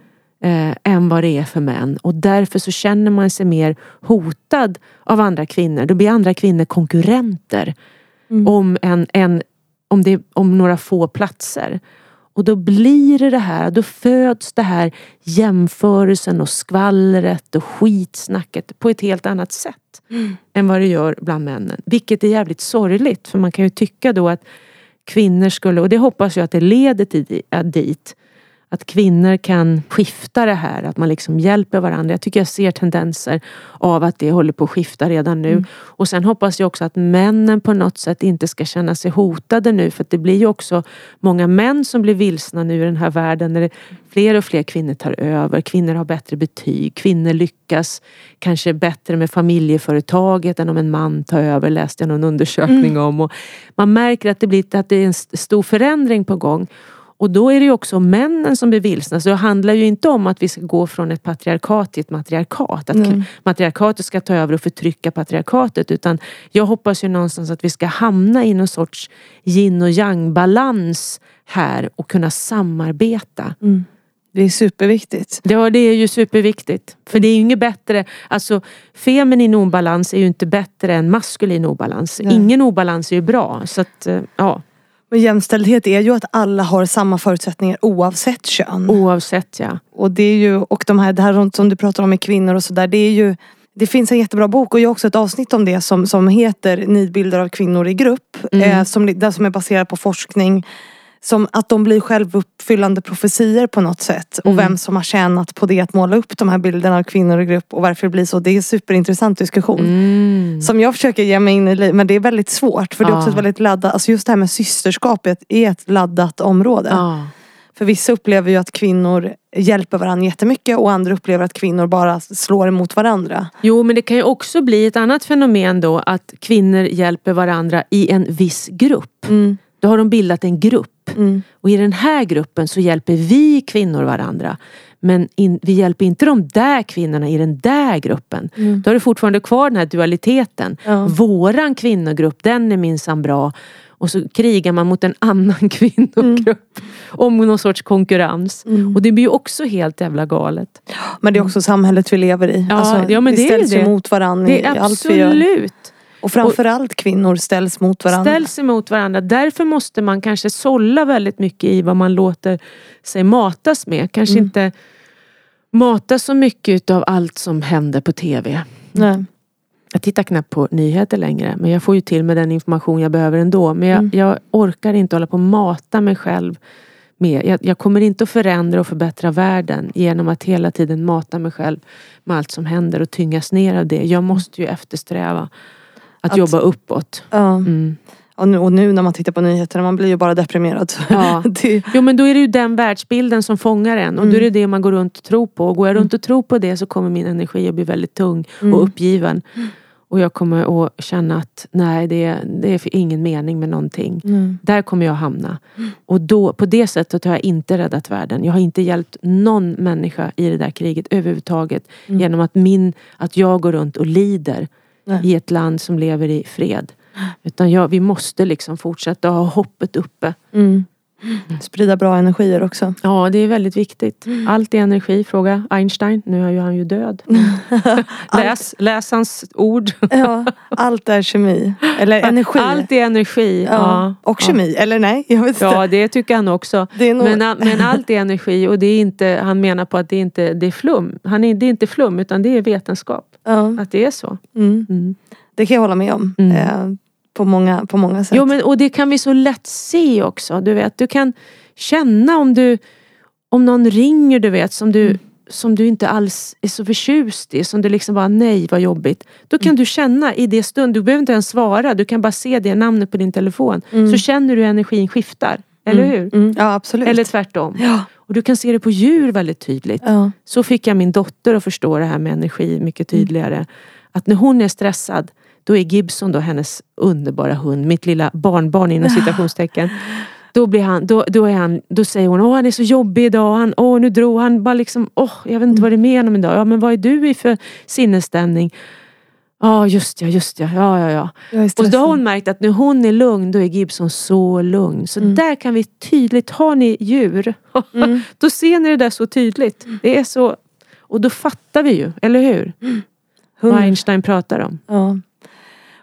eh, än vad det är för män. Och därför så känner man sig mer hotad av andra kvinnor. Då blir andra kvinnor konkurrenter Mm. om, en, en, om, det, om några få platser. Och då blir det det här, då föds det här jämförelsen och skvallret och skitsnacket på ett helt annat sätt än vad det gör bland männen. Vilket är jävligt sorgligt för man kan ju tycka då att kvinnor skulle, och det hoppas jag att det leder till äh, dit, att kvinnor kan skifta det här, att man liksom hjälper varandra. Jag tycker jag ser tendenser av att det håller på att skifta redan nu. Mm. Och sen hoppas jag också att männen på något sätt inte ska känna sig hotade nu för att det blir ju också många män som blir vilsna nu i den här världen när fler och fler kvinnor tar över. Kvinnor har bättre betyg, kvinnor lyckas kanske bättre med familjeföretaget än om en man tar över, läste jag någon undersökning om. Och man märker att det, blir, att det är en st- stor förändring på gång. Och då är det ju också männen som blir vilsna. Så det handlar ju inte om att vi ska gå från ett patriarkat till ett matriarkat. Att Nej. matriarkatet ska ta över och förtrycka patriarkatet. Utan jag hoppas ju någonstans att vi ska hamna i någon sorts yin och yang balans här och kunna samarbeta. Mm. Det är superviktigt. Ja, det är ju superviktigt. För det är ju inget bättre, alltså feminin obalans är ju inte bättre än maskulin obalans. Nej. Ingen obalans är ju bra. Så att, eh, ja, Men jämställdhet är ju att alla har samma förutsättningar oavsett kön. oavsett ja. Och det är ju, och de här, det här som du pratar om med kvinnor och sådär, det är ju det finns en jättebra bok och jag har också ett avsnitt om det som, som heter Nidbilder av kvinnor i grupp. Mm. Eh, som, som är baserad på forskning. Som att de blir självuppfyllande profetier på något sätt. Och Mm. vem som har tjänat på det att måla upp de här bilderna av kvinnor i grupp och varför det blir så. Det är en superintressant diskussion. Mm. Som jag försöker ge mig in i, men det är väldigt svårt. För det är också ett väldigt laddat, alltså just det här med systerskapet är ett laddat område. Ja. För vissa upplever ju att kvinnor hjälper varandra jättemycket och andra upplever att kvinnor bara slår emot varandra. Jo, men det kan ju också bli ett annat fenomen då att kvinnor hjälper varandra i en viss grupp. Mm. Då har de bildat en grupp. Mm. Och i den här gruppen så hjälper vi kvinnor varandra. Men in, vi hjälper inte de där kvinnorna i den där gruppen. Mm. Då har du fortfarande kvar den här dualiteten. Ja. Våran kvinnogrupp, den är minsann bra. Och så krigar man mot en annan kvinnogrupp. Om någon sorts konkurrens. Mm. Och det blir ju också helt jävla galet. Men det är också samhället vi lever i. Ja, alltså, ja, men vi det ställs ju mot varandra i allt vi gör. absolut. Och framförallt kvinnor ställs mot varandra. ställs emot varandra. Därför måste man kanske sålla väldigt mycket i vad man låter sig matas med. Kanske Mm. inte mata så mycket av allt som händer på TV. Nej. Jag tittar knappt på nyheter längre men jag får ju till med den information jag behöver ändå. Men jag, Mm. jag orkar inte hålla på och mata mig själv med. Jag, jag kommer inte att förändra och förbättra världen genom att hela tiden mata mig själv med allt som händer och tyngas ner av det. Jag måste ju eftersträva att, Att- jobba uppåt. Ja. Mm. Och, nu, och nu när man tittar på nyheterna, man blir ju bara deprimerad. Ja. det, Jo men då är det ju den världsbilden som fångar en och då är det det man går runt och tror på. Och går jag runt och tror på det så kommer min energi att bli väldigt tung Mm. och uppgiven. Och jag kommer att känna att nej, det är, det är ingen mening med någonting. Mm. Där kommer jag hamna. Och då, på det sättet har jag inte räddat världen. Jag har inte hjälpt någon människa i det där kriget överhuvudtaget. Mm. Genom att, min, att jag går runt och lider Nej. i ett land som lever i fred. Utan jag, vi måste liksom fortsätta ha hoppet uppe. Mm. Sprida bra energier också. Ja, det är väldigt viktigt. Allt är energi, fråga Einstein. Nu är han ju död. Läs, läs hans ord. Ja, allt är kemi. Eller energi. Allt är energi. ja. Ja. Och kemi, eller nej? Jag vet inte. Ja, det tycker han också. Är nog... Men, men allt är energi och det är inte, han menar på att det inte det är flum. Han är, det är inte flum utan det är vetenskap. Ja. Att det är så. mm. Mm. Det kan jag hålla med om. Mm. Eh, på, många, på många sätt. Jo, men, och det kan vi så lätt se också. Du vet, du kan känna om du om någon ringer du vet som du, som du inte alls är så förtjust i. Som du liksom bara, nej vad jobbigt. Då kan du känna i det stund, du behöver inte ens svara. Du kan bara se det namnet på din telefon. Mm. Så känner du hur energin skiftar. Eller hur? Mm. Ja, absolut. Eller tvärtom. ja. Och du kan se det på djur väldigt tydligt. Ja. Så fick jag min dotter att förstå det här med energi mycket tydligare. Att när hon är stressad, då är Gibson då hennes underbara hund, mitt lilla barnbarn inom citationstecken. Då, blir han, då, då, är han, då säger hon, åh han är så jobbig idag, han, åh nu drog han, bara liksom, åh jag vet inte vad det är med honom idag. Ja men vad är du i för sinnesstämning? Ja just ja, just ja, ja ja ja. Och då har hon märkt att när hon är lugn, då är Gibson så lugn. Så där kan vi tydligt, har ni djur, Mm. då ser ni det där så tydligt. Det är så, och då fattar vi ju, eller hur? Vad Hund. Einstein pratar om. Ja.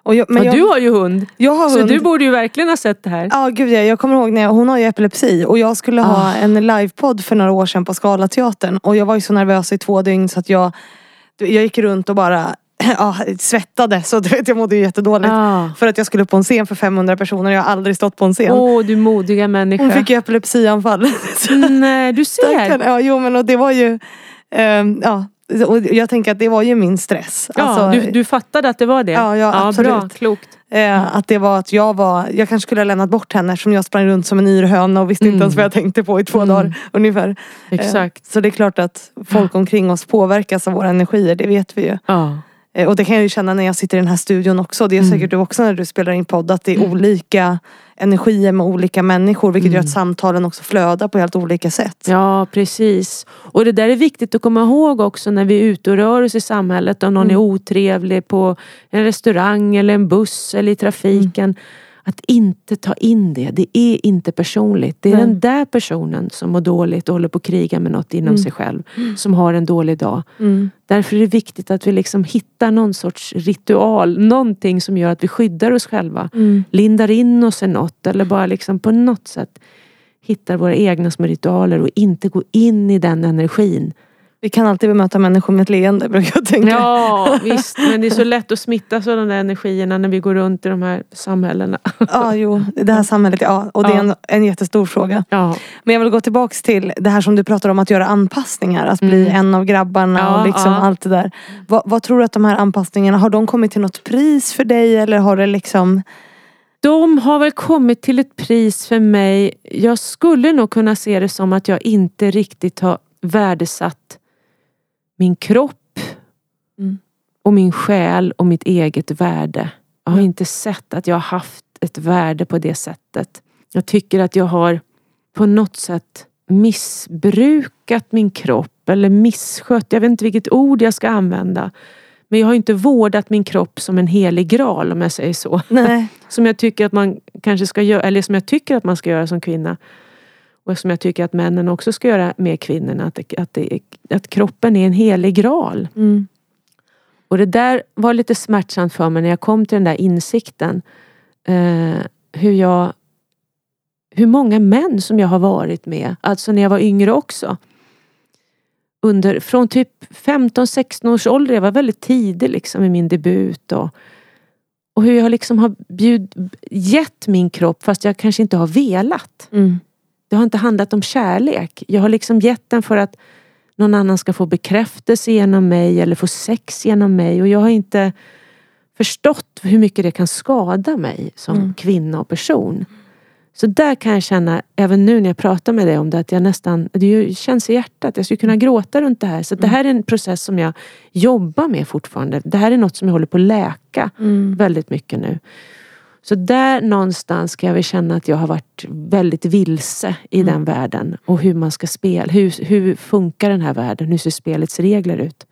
Och jag, men Men jag, du har ju hund, jag har så hund. du borde ju verkligen ha sett det här. Ja gud ja, jag kommer ihåg när jag, hon har ju epilepsi och jag skulle ha Ah. en livepodd för några år sedan på Scalateatern och jag var ju så nervös i två dygn så att jag jag gick runt och bara ja, svettade så du vet jag mådde ju jättedåligt. Ah. För att jag skulle på en scen för 500 personer, jag har aldrig stått på en scen. Åh du modiga människa. Hon fick ju epilepsianfall. Nej, du ser. Ja, jo men och det var ju, ehm, ja. Och jag tänker att det var ju min stress. Ja, Alltså, du, du fattade att det var det? Ja, ja, absolut. Bra, klokt. eh, att det var att jag var, jag kanske skulle ha lämnat bort henne eftersom jag sprang runt som en yr höna och visste inte Mm. ens vad jag tänkte på i två Mm. dagar ungefär. Exakt. Eh, så det är klart att folk omkring oss påverkas av våra energier, det vet vi ju. Ja. Eh, och det kan jag ju känna när jag sitter i den här studion också. Det är Mm. säkert du också när du spelar in podd, att det är olika energier med olika människor vilket gör att samtalen också flödar på helt olika sätt. Mm. Ja, precis. Och det där är viktigt att komma ihåg också när vi är ute och rör oss i samhället. Om någon Mm. är otrevlig på en restaurang eller en buss eller i trafiken. Mm. Att inte ta in det. Det är inte personligt. Det är Nej. den där personen som mår dåligt och håller på att kriga med något inom sig själv. Som har en dålig dag. Mm. Därför är det viktigt att vi liksom hittar någon sorts ritual. Någonting som gör att vi skyddar oss själva. Mm. Lindar in oss i något eller bara liksom på något sätt hittar våra egna små ritualer och inte gå in i den energin. Vi kan alltid bemöta människor med ett leende brukar jag tänka. Ja visst, men det är så lätt att smittas av de där energierna när vi går runt i de här samhällena. Ja, jo, det här samhället, ja. Och det är en, en jättestor fråga. Ja, Men jag vill gå tillbaks till det här som du pratar om att göra anpassningar. Att bli Mm. en av grabbarna Ja, och liksom ja. allt det där. Vad, vad tror du att de här anpassningarna, har de kommit till något pris för dig eller har det liksom de har väl kommit till ett pris för mig. Jag skulle nog kunna se det som att jag inte riktigt har värdesatt min kropp Mm. och min själ och mitt eget värde. Jag har Mm. inte sett att jag har haft ett värde på det sättet. Jag tycker att jag har på något sätt missbrukat min kropp eller misskött. Jag vet inte vilket ord jag ska använda. Men jag har inte vårdat min kropp som en helig graal om jag säger så. Nej. Som jag tycker att man kanske ska göra, eller som jag tycker att man ska göra som kvinna. Och som jag tycker att männen också ska göra med kvinnorna. Att, det, att, det, att kroppen är en helig graal. Mm. Och det där var lite smärtsamt för mig när jag kom till den där insikten. Eh, hur jag hur många män som jag har varit med, alltså när jag var yngre också. Under, från typ 15-16 års ålder, jag var väldigt tidig liksom i min debut. Och, och hur jag liksom har bjud, gett min kropp fast jag kanske inte har velat. Mm. Det har inte handlat om kärlek. Jag har liksom gett den för att någon annan ska få bekräftelse genom mig eller få sex genom mig. Och jag har inte förstått hur mycket det kan skada mig som Mm. kvinna och person. Så där kan jag känna, även nu när jag pratar med dig om det, att jag nästan, det känns i hjärtat. Jag skulle kunna gråta runt det här. Så det här är en process som jag jobbar med fortfarande. Det här är något som jag håller på att läka Mm. väldigt mycket nu. Så där någonstans ska jag väl känna att jag har varit väldigt vilse i Mm. den världen. Och hur man ska spela. Hur, hur funkar den här världen? Hur ser spelets regler ut?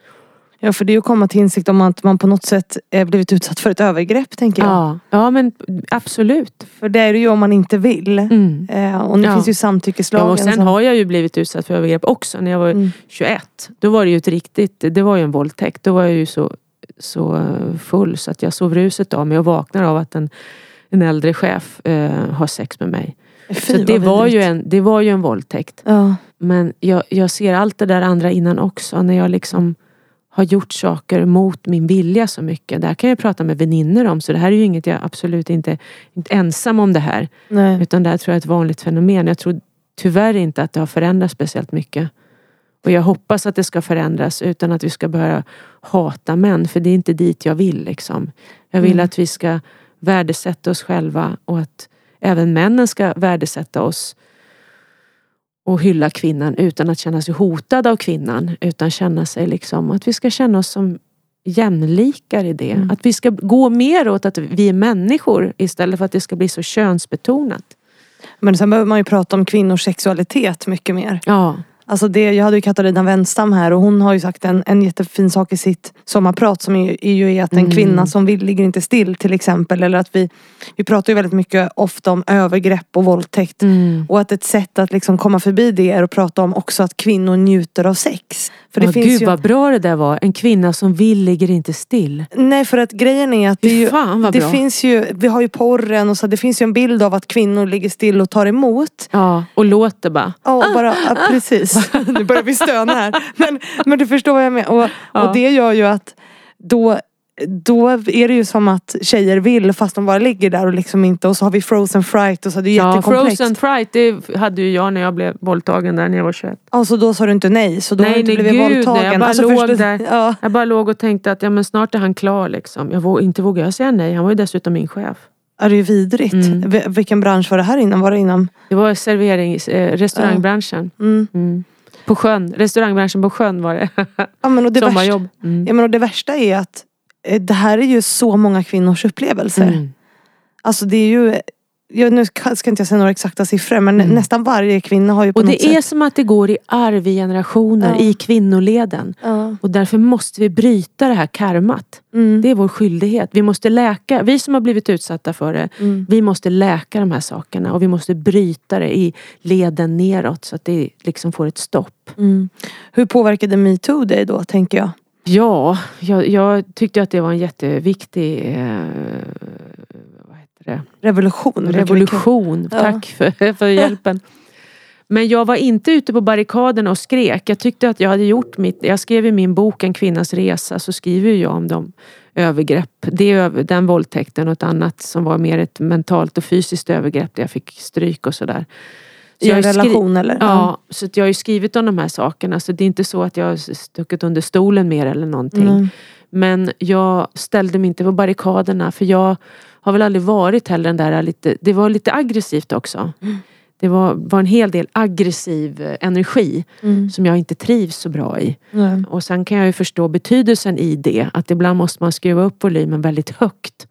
Ja, för det är att komma till insikt om att man på något sätt är blivit utsatt för ett övergrepp, tänker jag. Ja, ja men absolut. För det är det ju om man inte vill. Mm. Eh, och nu Ja. finns ju Ja, samtyckeslagen. och sen som- har jag ju blivit utsatt för övergrepp också. När jag var Mm. 21. Då var det ju ett riktigt, det var ju en våldtäkt. Då var jag ju så, så full så att jag sov ruset av mig och vaknar av att en, en äldre chef eh, har sex med mig. Fy, Så det var, ju en, det var ju en våldtäkt. Ja. Men jag, jag ser allt det där andra innan också. När jag liksom har gjort saker mot min vilja så mycket. Det här kan jag prata med vänner om. Så det här är ju inget jag absolut inte, inte ensam om det här. Nej. Utan det här tror jag är ett vanligt fenomen. Jag tror tyvärr inte att det har förändrats speciellt mycket. Och jag hoppas att det ska förändras utan att vi ska börja hata män. För det är inte dit jag vill. Liksom. Jag vill Mm. att vi ska värdesätta oss själva och att även männen ska värdesätta oss och hylla kvinnan utan att känna sig hotad av kvinnan. Utan känna sig liksom att vi ska känna oss som jämlikar i det. Mm. Att vi ska gå mer åt att vi är människor istället för att det ska bli så könsbetonat. Men sen behöver man ju prata om kvinnors sexualitet mycket mer. Ja, Alltså det, jag hade ju Katarina Wenstam här och hon har ju sagt en, en jättefin sak i sitt sommarprat som är, är ju är att en Mm. kvinna som vill ligger inte still till exempel. Eller att vi, vi pratar ju väldigt mycket ofta om övergrepp och våldtäkt. mm. Och att ett sätt att liksom komma förbi det är att prata om också att kvinnor njuter av sex. För det Ja, finns Gud ju... vad bra det där var. En kvinna som vill ligger inte still. Nej för att grejen är att det, ju, det finns ju, vi har ju porren och så det finns ju en bild av att kvinnor ligger still och tar emot. Ja, och låter bara. Ja, och bara, ja, precis. Nu börjar vi stöna här. Men, men du förstår vad jag menar. Och, Ja. och det gör ju att då, då är det ju som att tjejer vill fast de bara ligger där och liksom inte. Och så har vi frozen fright och så det är Ja, jättekomplext. frozen fright det hade ju jag när jag blev våldtagen där när jag var 21. Och så då sa du inte nej. Så då har Nej, du inte nej, blivit gud, våldtagen. nej, jag bara Alltså, låg förstår- där. Ja. Jag bara låg och tänkte att ja, men snart är han klar liksom. Jag våg, inte vågade jag säga nej. Han var ju dessutom min chef. Ja, det är ju vidrigt. Mm. Vi- Vilken bransch var det här innan? Var det inom? Det var serverings, eh, restaurangbranschen. Mm. Mm. På sjön. Restaurangbranschen på sjön var det. Ja, men och det, värsta, Sommarjobb. Mm. ja, men och det värsta är att eh, det här är ju så många kvinnors upplevelser. Mm. Alltså det är ju, jag, nu ska ska inte jag säga några exakta siffror men Mm. nästan varje kvinna har ju på Och det är sätt... som att det går i arv i generationer, Ja. i kvinnoleden. Ja. Och därför måste vi bryta det här karmat. Mm. Det är vår skyldighet. Vi måste läka, vi som har blivit utsatta för det, Mm. vi måste läka de här sakerna och vi måste bryta det i leden neråt så att det liksom får ett stopp. Mm. Hur påverkade metoo dig då tänker jag? Ja, jag, jag tyckte att det var en jätteviktig eh, det? Revolution? revolution. Ja. Tack för, för hjälpen. Men jag var inte ute på barrikaderna och skrek. Jag tyckte att jag hade gjort mitt. Jag skrev i min bok En kvinnas resa så skriver jag om de övergrepp. Det, den våldtäkten och ett annat som var mer ett mentalt och fysiskt övergrepp där jag fick stryk och sådär. Så I en relation eller? Ja, så jag har ju skrivit om de här sakerna. Så det är inte så att jag har stuckit under stolen mer eller någonting. Mm. Men jag ställde mig inte på barrikaderna för jag har väl aldrig varit heller den där lite, det var lite aggressivt också. Mm. Det var, var en hel del aggressiv eh, energi Mm. som jag inte trivs så bra i. Nej. Och sen kan jag ju förstå betydelsen i det. Att ibland måste man skruva upp volymen väldigt högt.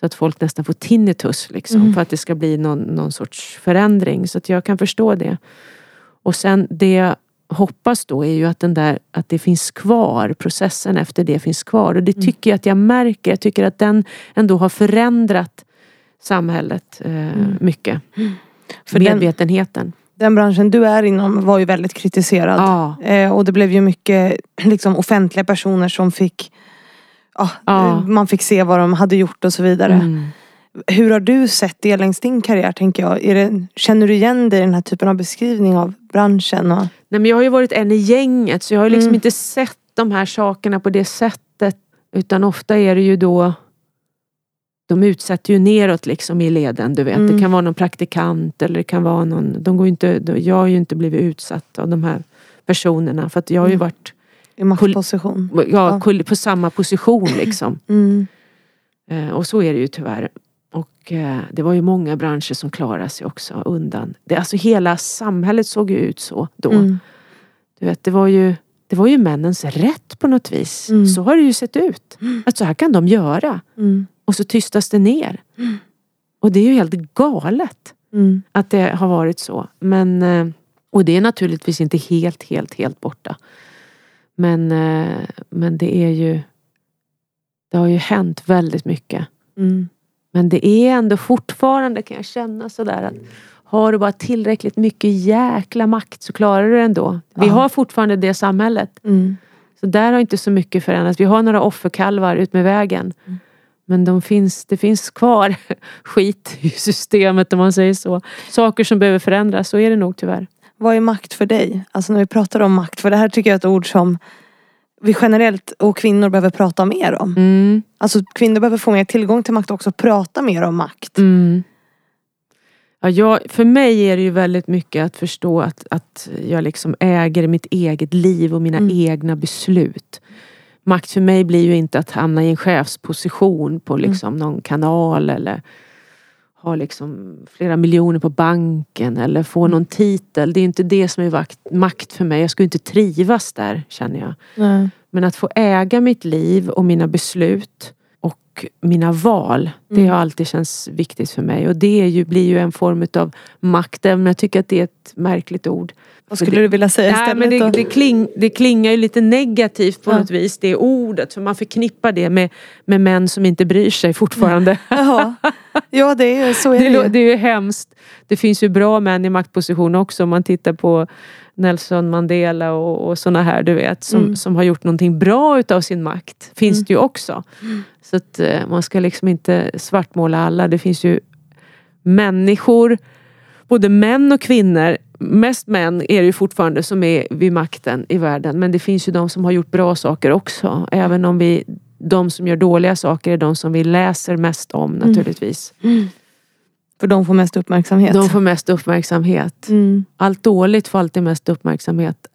Så att folk nästan får tinnitus liksom. Mm. För att det ska bli någon, någon sorts förändring. Så att jag kan förstå det. Och sen det hoppas då är ju att, den där, att det finns kvar. Processen efter det finns kvar. Och det Mm. tycker jag att jag märker. Jag tycker att den ändå har förändrat samhället eh, mycket. Mm. För den, Medvetenheten. den branschen du är inom var ju väldigt kritiserad. Ja. Eh, och det blev ju mycket liksom, offentliga personer som fick ja, Ja. eh, Man fick se vad de hade gjort och så vidare. Mm. Hur har du sett det längs din karriär tänker jag? Det, känner du igen dig i den här typen av beskrivning av branschen? Och, Nej, men jag har ju varit en i gänget så jag har liksom Mm. inte sett de här sakerna på det sättet. Utan ofta är det ju då de utsätter ju neråt liksom i leden. Du vet. Mm. Det kan vara någon praktikant eller det kan vara någon... De går inte, jag har ju inte blivit utsatt av de här personerna. För att jag har ju Mm. varit I maktposition? ja, Ja. på samma position liksom. Mm. Eh, Och så är det ju tyvärr. Och eh, det var ju många branscher som klarade sig också undan. Det, alltså hela samhället såg ju ut så då. Mm. Du vet, det var ju det var ju männens rätt på något vis. Mm. Så har det ju sett ut. Att så här kan de göra. Mm. Och så tystas det ner. Och det är ju helt galet Mm. att det har varit så. Men, eh, och det är naturligtvis inte helt, helt, helt borta. Men, eh, men det är ju Det har ju hänt väldigt mycket. Mm. Men det är ändå fortfarande kan jag känna sådär att har du bara tillräckligt mycket jäkla makt så klarar du det ändå. Vi Ja. har fortfarande det samhället. Mm. Så där har inte så mycket förändrats. Vi har några offerkalvar ut med vägen. Mm. Men de finns, det finns kvar skit i systemet om man säger så. Saker som behöver förändras, så är det nog tyvärr. Vad är makt för dig? Alltså när vi pratar om makt, för det här tycker jag är ett ord som vi generellt och kvinnor behöver prata mer om. Mm. Alltså kvinnor behöver få mer tillgång till makt och också prata mer om makt. Mm. Ja, jag, för mig är det ju väldigt mycket att förstå att, att jag liksom äger mitt eget liv och mina Mm. egna beslut. Makt för mig blir ju inte att hamna i en chefsposition på liksom någon kanal eller ha liksom flera miljoner på banken eller få någon titel. Det är inte det som är makt för mig. Jag skulle inte trivas där känner jag. Nej. Men att få äga mitt liv och mina beslut och mina val. Det Mm. har alltid känts viktigt för mig. Och det är ju, blir ju en form av makt. Även jag tycker att det är ett märkligt ord. Vad skulle du vilja säga Nej, istället men det, det, kling, det klingar ju lite negativt på Ja. något vis, det ordet. För man förknippar det med, med män som inte bryr sig fortfarande. Jaha. Ja det är så är det, Det, det är ju hemskt. Det finns ju bra män i maktposition också om man tittar på Nelson Mandela och, och såna här du vet som, Mm. som har gjort någonting bra utav sin makt. Finns Mm. det ju också. Så att man ska liksom inte svartmåla alla. Det finns ju människor, både män och kvinnor. Mest män är det ju fortfarande som är vid makten i världen. Men det finns ju de som har gjort bra saker också. Även om vi, de som gör dåliga saker är de som vi läser mest om naturligtvis. För de får mest uppmärksamhet. De får mest uppmärksamhet. Mm. Allt dåligt får alltid mest uppmärksamhet.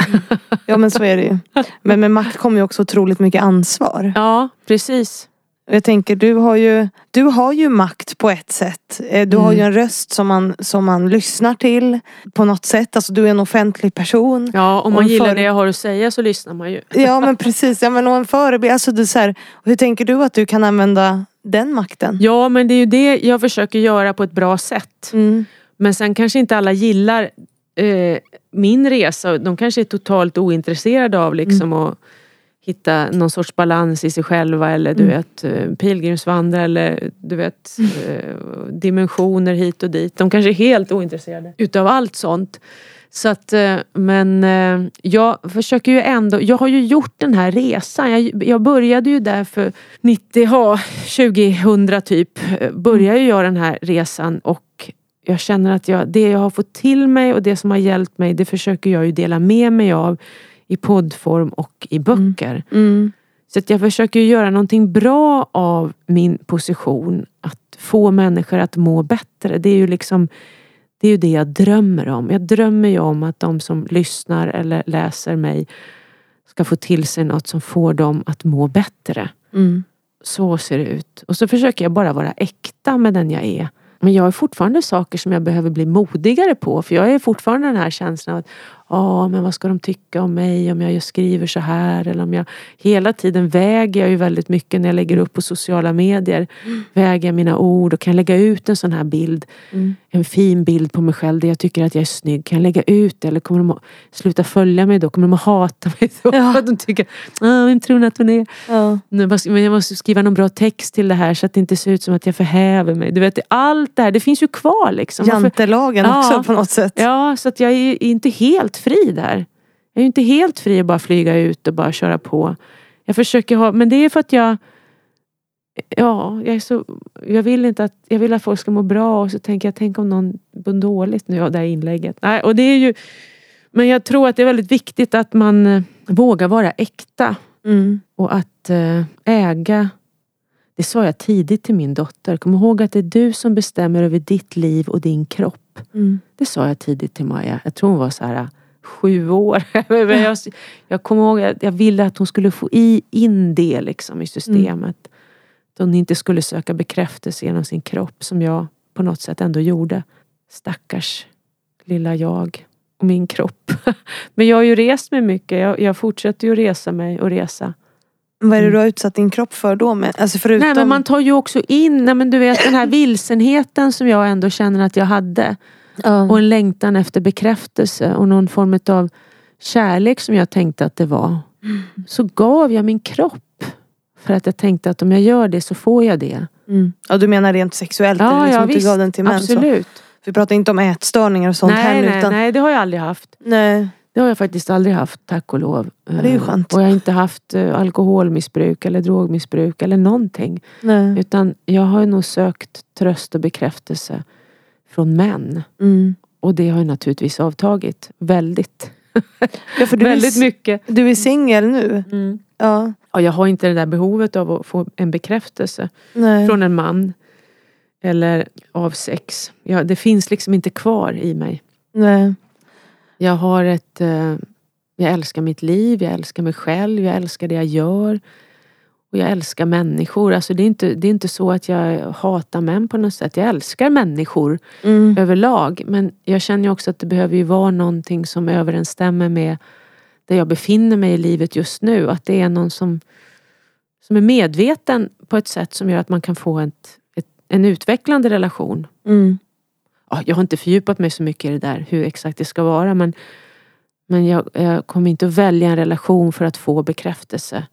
Ja men så är det ju. Men med makt kommer ju också otroligt mycket ansvar. Ja, precis. Och Jag tänker du har ju, du har ju makt på ett sätt. Eh, Du har ju Mm. en röst som man, som man lyssnar till på något sätt. Alltså du är en offentlig person. Ja, om man Och gillar för- det jag har att säga så lyssnar man ju. Ja men precis, ja, men och en förebild. Alltså, du, så här, och hur tänker du att du kan använda den makten? Ja, men det är ju det jag försöker göra på ett bra sätt. Mm. Men sen kanske inte alla gillar eh, min resa. De kanske är totalt ointresserade av liksom att hitta någon sorts balans i sig själva eller du Mm. vet eh, pilgrimsvandra eller du vet eh, dimensioner hit och dit. De kanske är helt ointresserade utav allt sånt. Så att, eh, men jag försöker ju ändå, jag har ju gjort den här resan. Jag, jag började ju där för 90, ja, 2000 typ. Började ju jag den här resan och jag känner att jag, det jag har fått till mig och det som har hjälpt mig det försöker jag ju dela med mig av i poddform och i böcker. Mm. Så att jag försöker göra någonting bra av min position. Att få människor att må bättre. Det är ju liksom det, är ju det jag drömmer om. Jag drömmer ju om att de som lyssnar eller läser mig ska få till sig något som får dem att må bättre. Mm. Så ser det ut. Och så försöker jag bara vara äkta med den jag är. Men jag har fortfarande saker som jag behöver bli modigare på. För jag är fortfarande den här känslan av att Ja, men vad ska de tycka om mig om jag skriver så här? Eller om jag... Hela tiden väger jag ju väldigt mycket när jag lägger upp på sociala medier. Väger jag mina ord och kan lägga ut en sån här bild. Mm. En fin bild på mig själv där jag tycker att jag är snygg. Kan jag lägga ut det? Eller kommer de att sluta följa mig då? Kommer de att hata mig då? Ja. För att de tycker, vem tror ni att hon är? Ja. Men jag måste skriva någon bra text till det här så att det inte ser ut som att jag förhäver mig. Du vet, allt det här, det finns ju kvar liksom. Jantelagen Ja. också på något sätt. Ja, så att jag är inte helt fri där. Jag är inte helt fri att bara flyga ut och bara köra på. Jag försöker ha, men det är för att jag Ja, jag är så Jag vill inte att Jag vill att folk ska må bra och så tänker jag, tänk om någon mår dåligt nu av det här inlägget. Nej, och det är ju Men jag tror att det är väldigt viktigt att man eh, vågar vara äkta Mm. och att eh, äga Det sa jag tidigt till min dotter. Kom ihåg att det är du som bestämmer över ditt liv och din kropp. Mm. Det sa jag tidigt till Maja. Jag tror hon var så här sju år. Jag, jag kommer ihåg att jag ville att hon skulle få i, in det liksom i systemet. hon inte skulle söka bekräftelse genom sin kropp som jag på något sätt ändå gjorde. Stackars lilla jag och min kropp. Men jag har ju rest mig mycket. Jag, jag fortsätter ju resa mig och resa. Vad är det du har utsatt din kropp för då? Med? Alltså förutom... Nej men man tar ju också in, nej, men du vet den här vilsenheten som jag ändå känner att jag hade. Ja. Och en längtan efter bekräftelse och någon form av kärlek som jag tänkte att det var. Så gav jag min kropp. För att jag tänkte att om jag gör det så får jag det. Mm. ja, du menar rent sexuellt? Ja, liksom ja du visst. gav den till män? Så. Absolut. Vi pratar inte om ätstörningar och sånt Nej, här nu. nej, Utan... nej, det har jag aldrig haft. nej. Det har jag faktiskt aldrig haft, tack och lov. det är ju Eh, skönt. Och jag har inte haft eh, alkoholmissbruk eller drogmissbruk eller någonting. nej. Utan jag har nog sökt tröst och bekräftelse från män. Mm. Och det har ju naturligtvis avtagit väldigt. Ja, för du väldigt är, mycket. Du är singel nu? Ja. Ja, jag har inte det där behovet av att få en bekräftelse Nej. från en man. Eller av sex. Ja, det finns liksom inte kvar i mig. nej. Jag har ett... Eh, jag älskar mitt liv, jag älskar mig själv, jag älskar det jag gör. Och jag älskar människor. Alltså det, är inte, det är inte så att jag hatar män på något sätt. Jag älskar människor Mm. överlag. Men jag känner också att det behöver ju vara någonting som överensstämmer med där jag befinner mig i livet just nu. Att det är någon som, som är medveten på ett sätt som gör att man kan få ett, ett, en utvecklande relation. Mm. Ja, jag har inte fördjupat mig så mycket i det där, hur exakt det ska vara. Men, men jag, jag kommer inte att välja en relation för att få bekräftelse.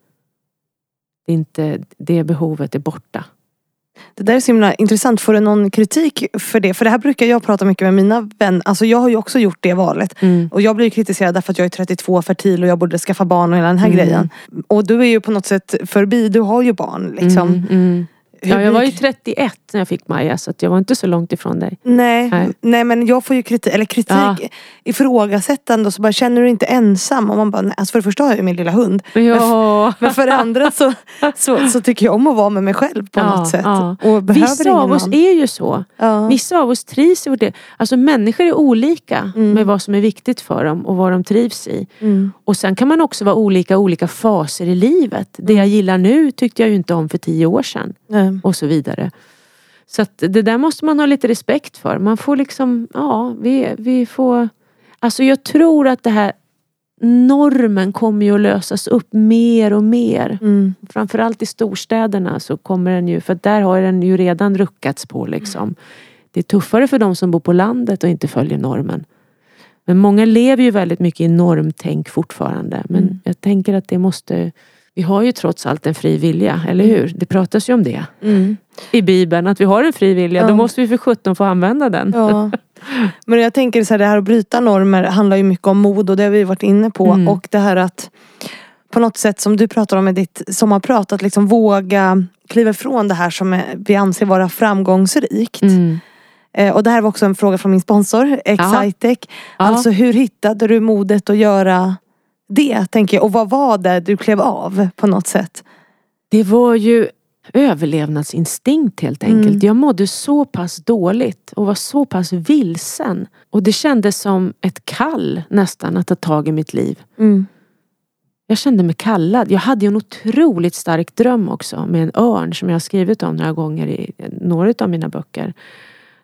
Det, inte, det behovet är borta. Det där är så himla intressant. Får du någon kritik för det? För det här brukar jag prata mycket med mina vänner. Alltså jag har ju också gjort det valet. Mm. Och jag blir kritiserad därför att jag är 32, fertil och jag borde skaffa barn och hela den här Mm. grejen. Och du är ju på något sätt förbi. Du har ju barn liksom. Mm, mm. Ja, jag var ju blir- 31 när jag fick Maja så jag var inte så långt ifrån dig. Nej, Nej. nej men jag får ju kritik, eller kritik Ja. ifrågasättande och så bara känner du dig inte ensam? Och man bara, nej, alltså för det första har jag ju min lilla hund. Ja. Men för det andra så, så, så tycker jag om att vara med mig själv på Ja, något sätt. ja. Och behöver Vissa ingen av oss man. är ju så. Ja. Vissa av oss trivs i liv. Alltså människor är olika Mm. med vad som är viktigt för dem och vad de trivs i. Mm. Och sen kan man också vara olika olika faser i livet. Det Mm. jag gillar nu tyckte jag ju inte om för tio år sedan. Nej. Och så vidare. Så att det där måste man ha lite respekt för. Man får liksom, ja, vi, vi får... Alltså jag tror att det här normen kommer ju att lösas upp mer och mer. Mm. Framförallt i storstäderna så kommer den ju, för där har den ju redan ruckats på liksom. Det är tuffare för de som bor på landet och inte följer normen. Men många lever ju väldigt mycket i normtänk fortfarande. Men Mm. jag tänker att det måste... Vi har ju trots allt en fri vilja, eller hur? Det pratas ju om det Mm. i Bibeln, att vi har en fri vilja. Ja. Då måste vi för sjutton få använda den. Ja. Men jag tänker så här, det här att bryta normer handlar ju mycket om mod och det har vi varit inne på. Mm. Och det här att på något sätt som du pratar om i ditt sommarprat, att liksom våga kliva ifrån det här som vi anser vara framgångsrikt. Mm. Eh, och det här var också en fråga från min sponsor, Excitec. Alltså hur hittade du modet att göra det, tänker jag. Och vad var det du klev av på något sätt? Det var ju överlevnadsinstinkt helt enkelt. Mm. Jag mådde så pass dåligt och var så pass vilsen. Och det kändes som ett kall nästan att ta tag i mitt liv. Mm. Jag kände mig kallad. Jag hade ju en otroligt stark dröm också med en örn som jag har skrivit om några gånger i några av mina böcker.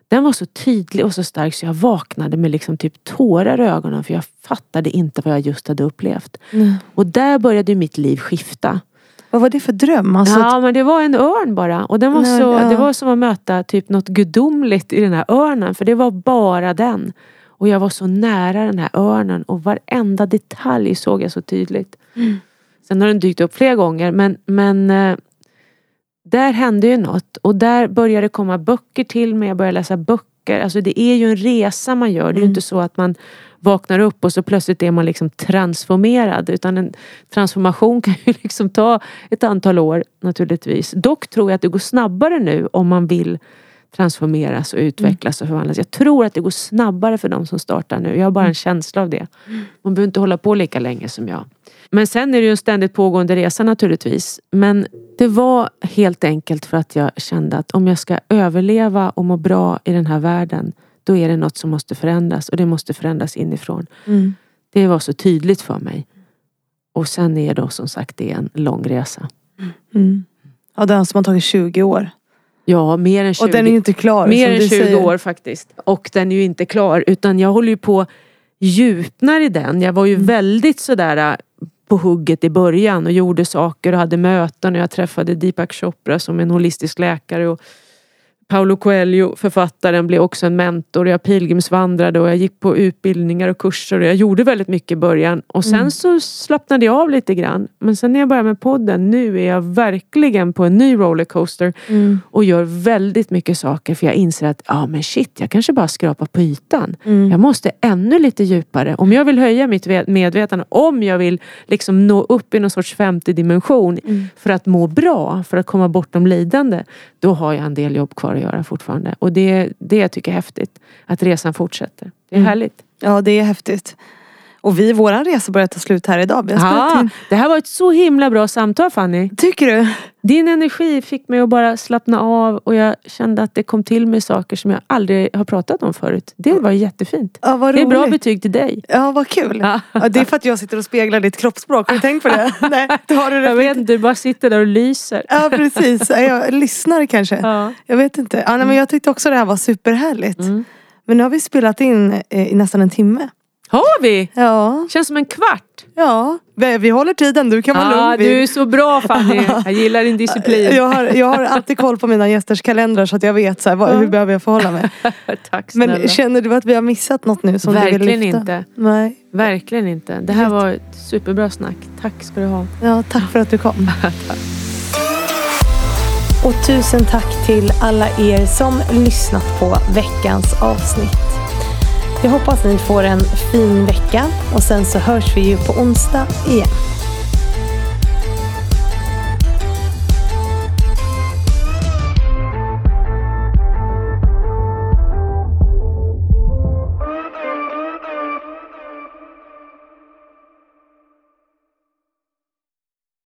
Den var så tydlig och så stark så jag vaknade med liksom typ tårar i ögonen för jag fattade inte vad jag just hade upplevt. Mm. Och där började mitt liv skifta. Vad var det för dröm? Alltså, Ja men det var en örn bara. Och den var Nej, så, ja. det var som att möta typ något gudomligt i den här örnen. För det var bara den. Och jag var så nära den här örnen och varenda detalj såg jag så tydligt. Mm. Sen har den dykt upp flera gånger men, men eh, där hände ju något. Och där började det komma böcker till mig. Jag började läsa böcker. Alltså det är ju en resa man gör. Det är ju Mm. inte så att man vaknar upp och så plötsligt är man liksom transformerad. Utan en transformation kan ju liksom ta ett antal år naturligtvis. Dock tror jag att det går snabbare nu om man vill transformeras och utvecklas och förvandlas. Jag tror att det går snabbare för de som startar nu. Jag har bara en känsla av det. Man behöver inte hålla på lika länge som jag. Men sen är det ju en ständigt pågående resa naturligtvis. Men det var helt enkelt för att jag kände att om jag ska överleva och må bra i den här världen då är det något som måste förändras och det måste förändras inifrån. Mm. Det var så tydligt för mig. Och sen är då som sagt det en lång resa. Mm. Ja, den som har tagit 20 år. Ja, mer än 20. Och den är ju inte klar. mer än du 20 säger. år faktiskt. Och den är ju inte klar utan jag håller ju på djupnar i den. Jag var ju Mm. väldigt sådär äh, på hugget i början och gjorde saker och hade möten och jag träffade Deepak Chopra som en holistisk läkare och Paulo Coelho, författaren, blev också en mentor. Jag pilgrimsvandrade och jag gick på utbildningar och kurser och jag gjorde väldigt mycket i början. Och sen Mm. så slappnade jag av lite grann. Men sen när jag började med podden, nu är jag verkligen på en ny rollercoaster Mm. och gör väldigt mycket saker för jag inser att ja men shit, jag kanske bara skrapar på ytan. Mm. Jag måste ännu lite djupare. Om jag vill höja mitt ve- medvetande, om jag vill liksom nå upp i någon sorts femte dimension Mm. för att må bra, för att komma bortom lidande, då har jag en del jobb kvar att göra fortfarande. Och det, det jag tycker jag är häftigt, att resan fortsätter. Det är Mm. härligt. Ja, det är häftigt. Och vi, våran resa börjar ta slut här idag. Vi har in. det här var ett så himla bra samtal Fanny. Tycker du? Din energi fick mig att bara slappna av och jag kände att det kom till mig saker som jag aldrig har pratat om förut. Det var jättefint. Ja, vad Det är bra betyg till dig. Ja, vad kul. Ja. Ja, det är för att jag sitter och speglar ditt kroppsspråk. Har du tänkt på det? Nej, det har du Jag vet inte, du bara sitter där och lyser. Ja, precis. Ja, Jag lyssnar kanske. Ja. Jag vet inte. Ja, nej, men jag tyckte också det här var superhärligt. Mm. Men nu har vi spelat in eh, i nästan en timme. Har vi? Ja, Känns som en kvart. ja. Vi, vi håller tiden. Du kan vara Ja, lugn. Vi- du är så bra Fanny. Jag gillar din disciplin. jag, har, jag har alltid koll på mina gästers kalendrar så att jag vet så här, vad, Ja. hur behöver jag förhålla mig. Tack snälla. Men känner du att vi har missat något nu som du Verkligen vill lyfta? inte. Nej. Verkligen inte. Det här var ett superbra snack. Tack ska du ha. Ja, tack för att du kom. Och tusen tack till alla er som lyssnat på veckans avsnitt. Jag hoppas ni får en fin vecka och sen så hörs vi ju på onsdag igen.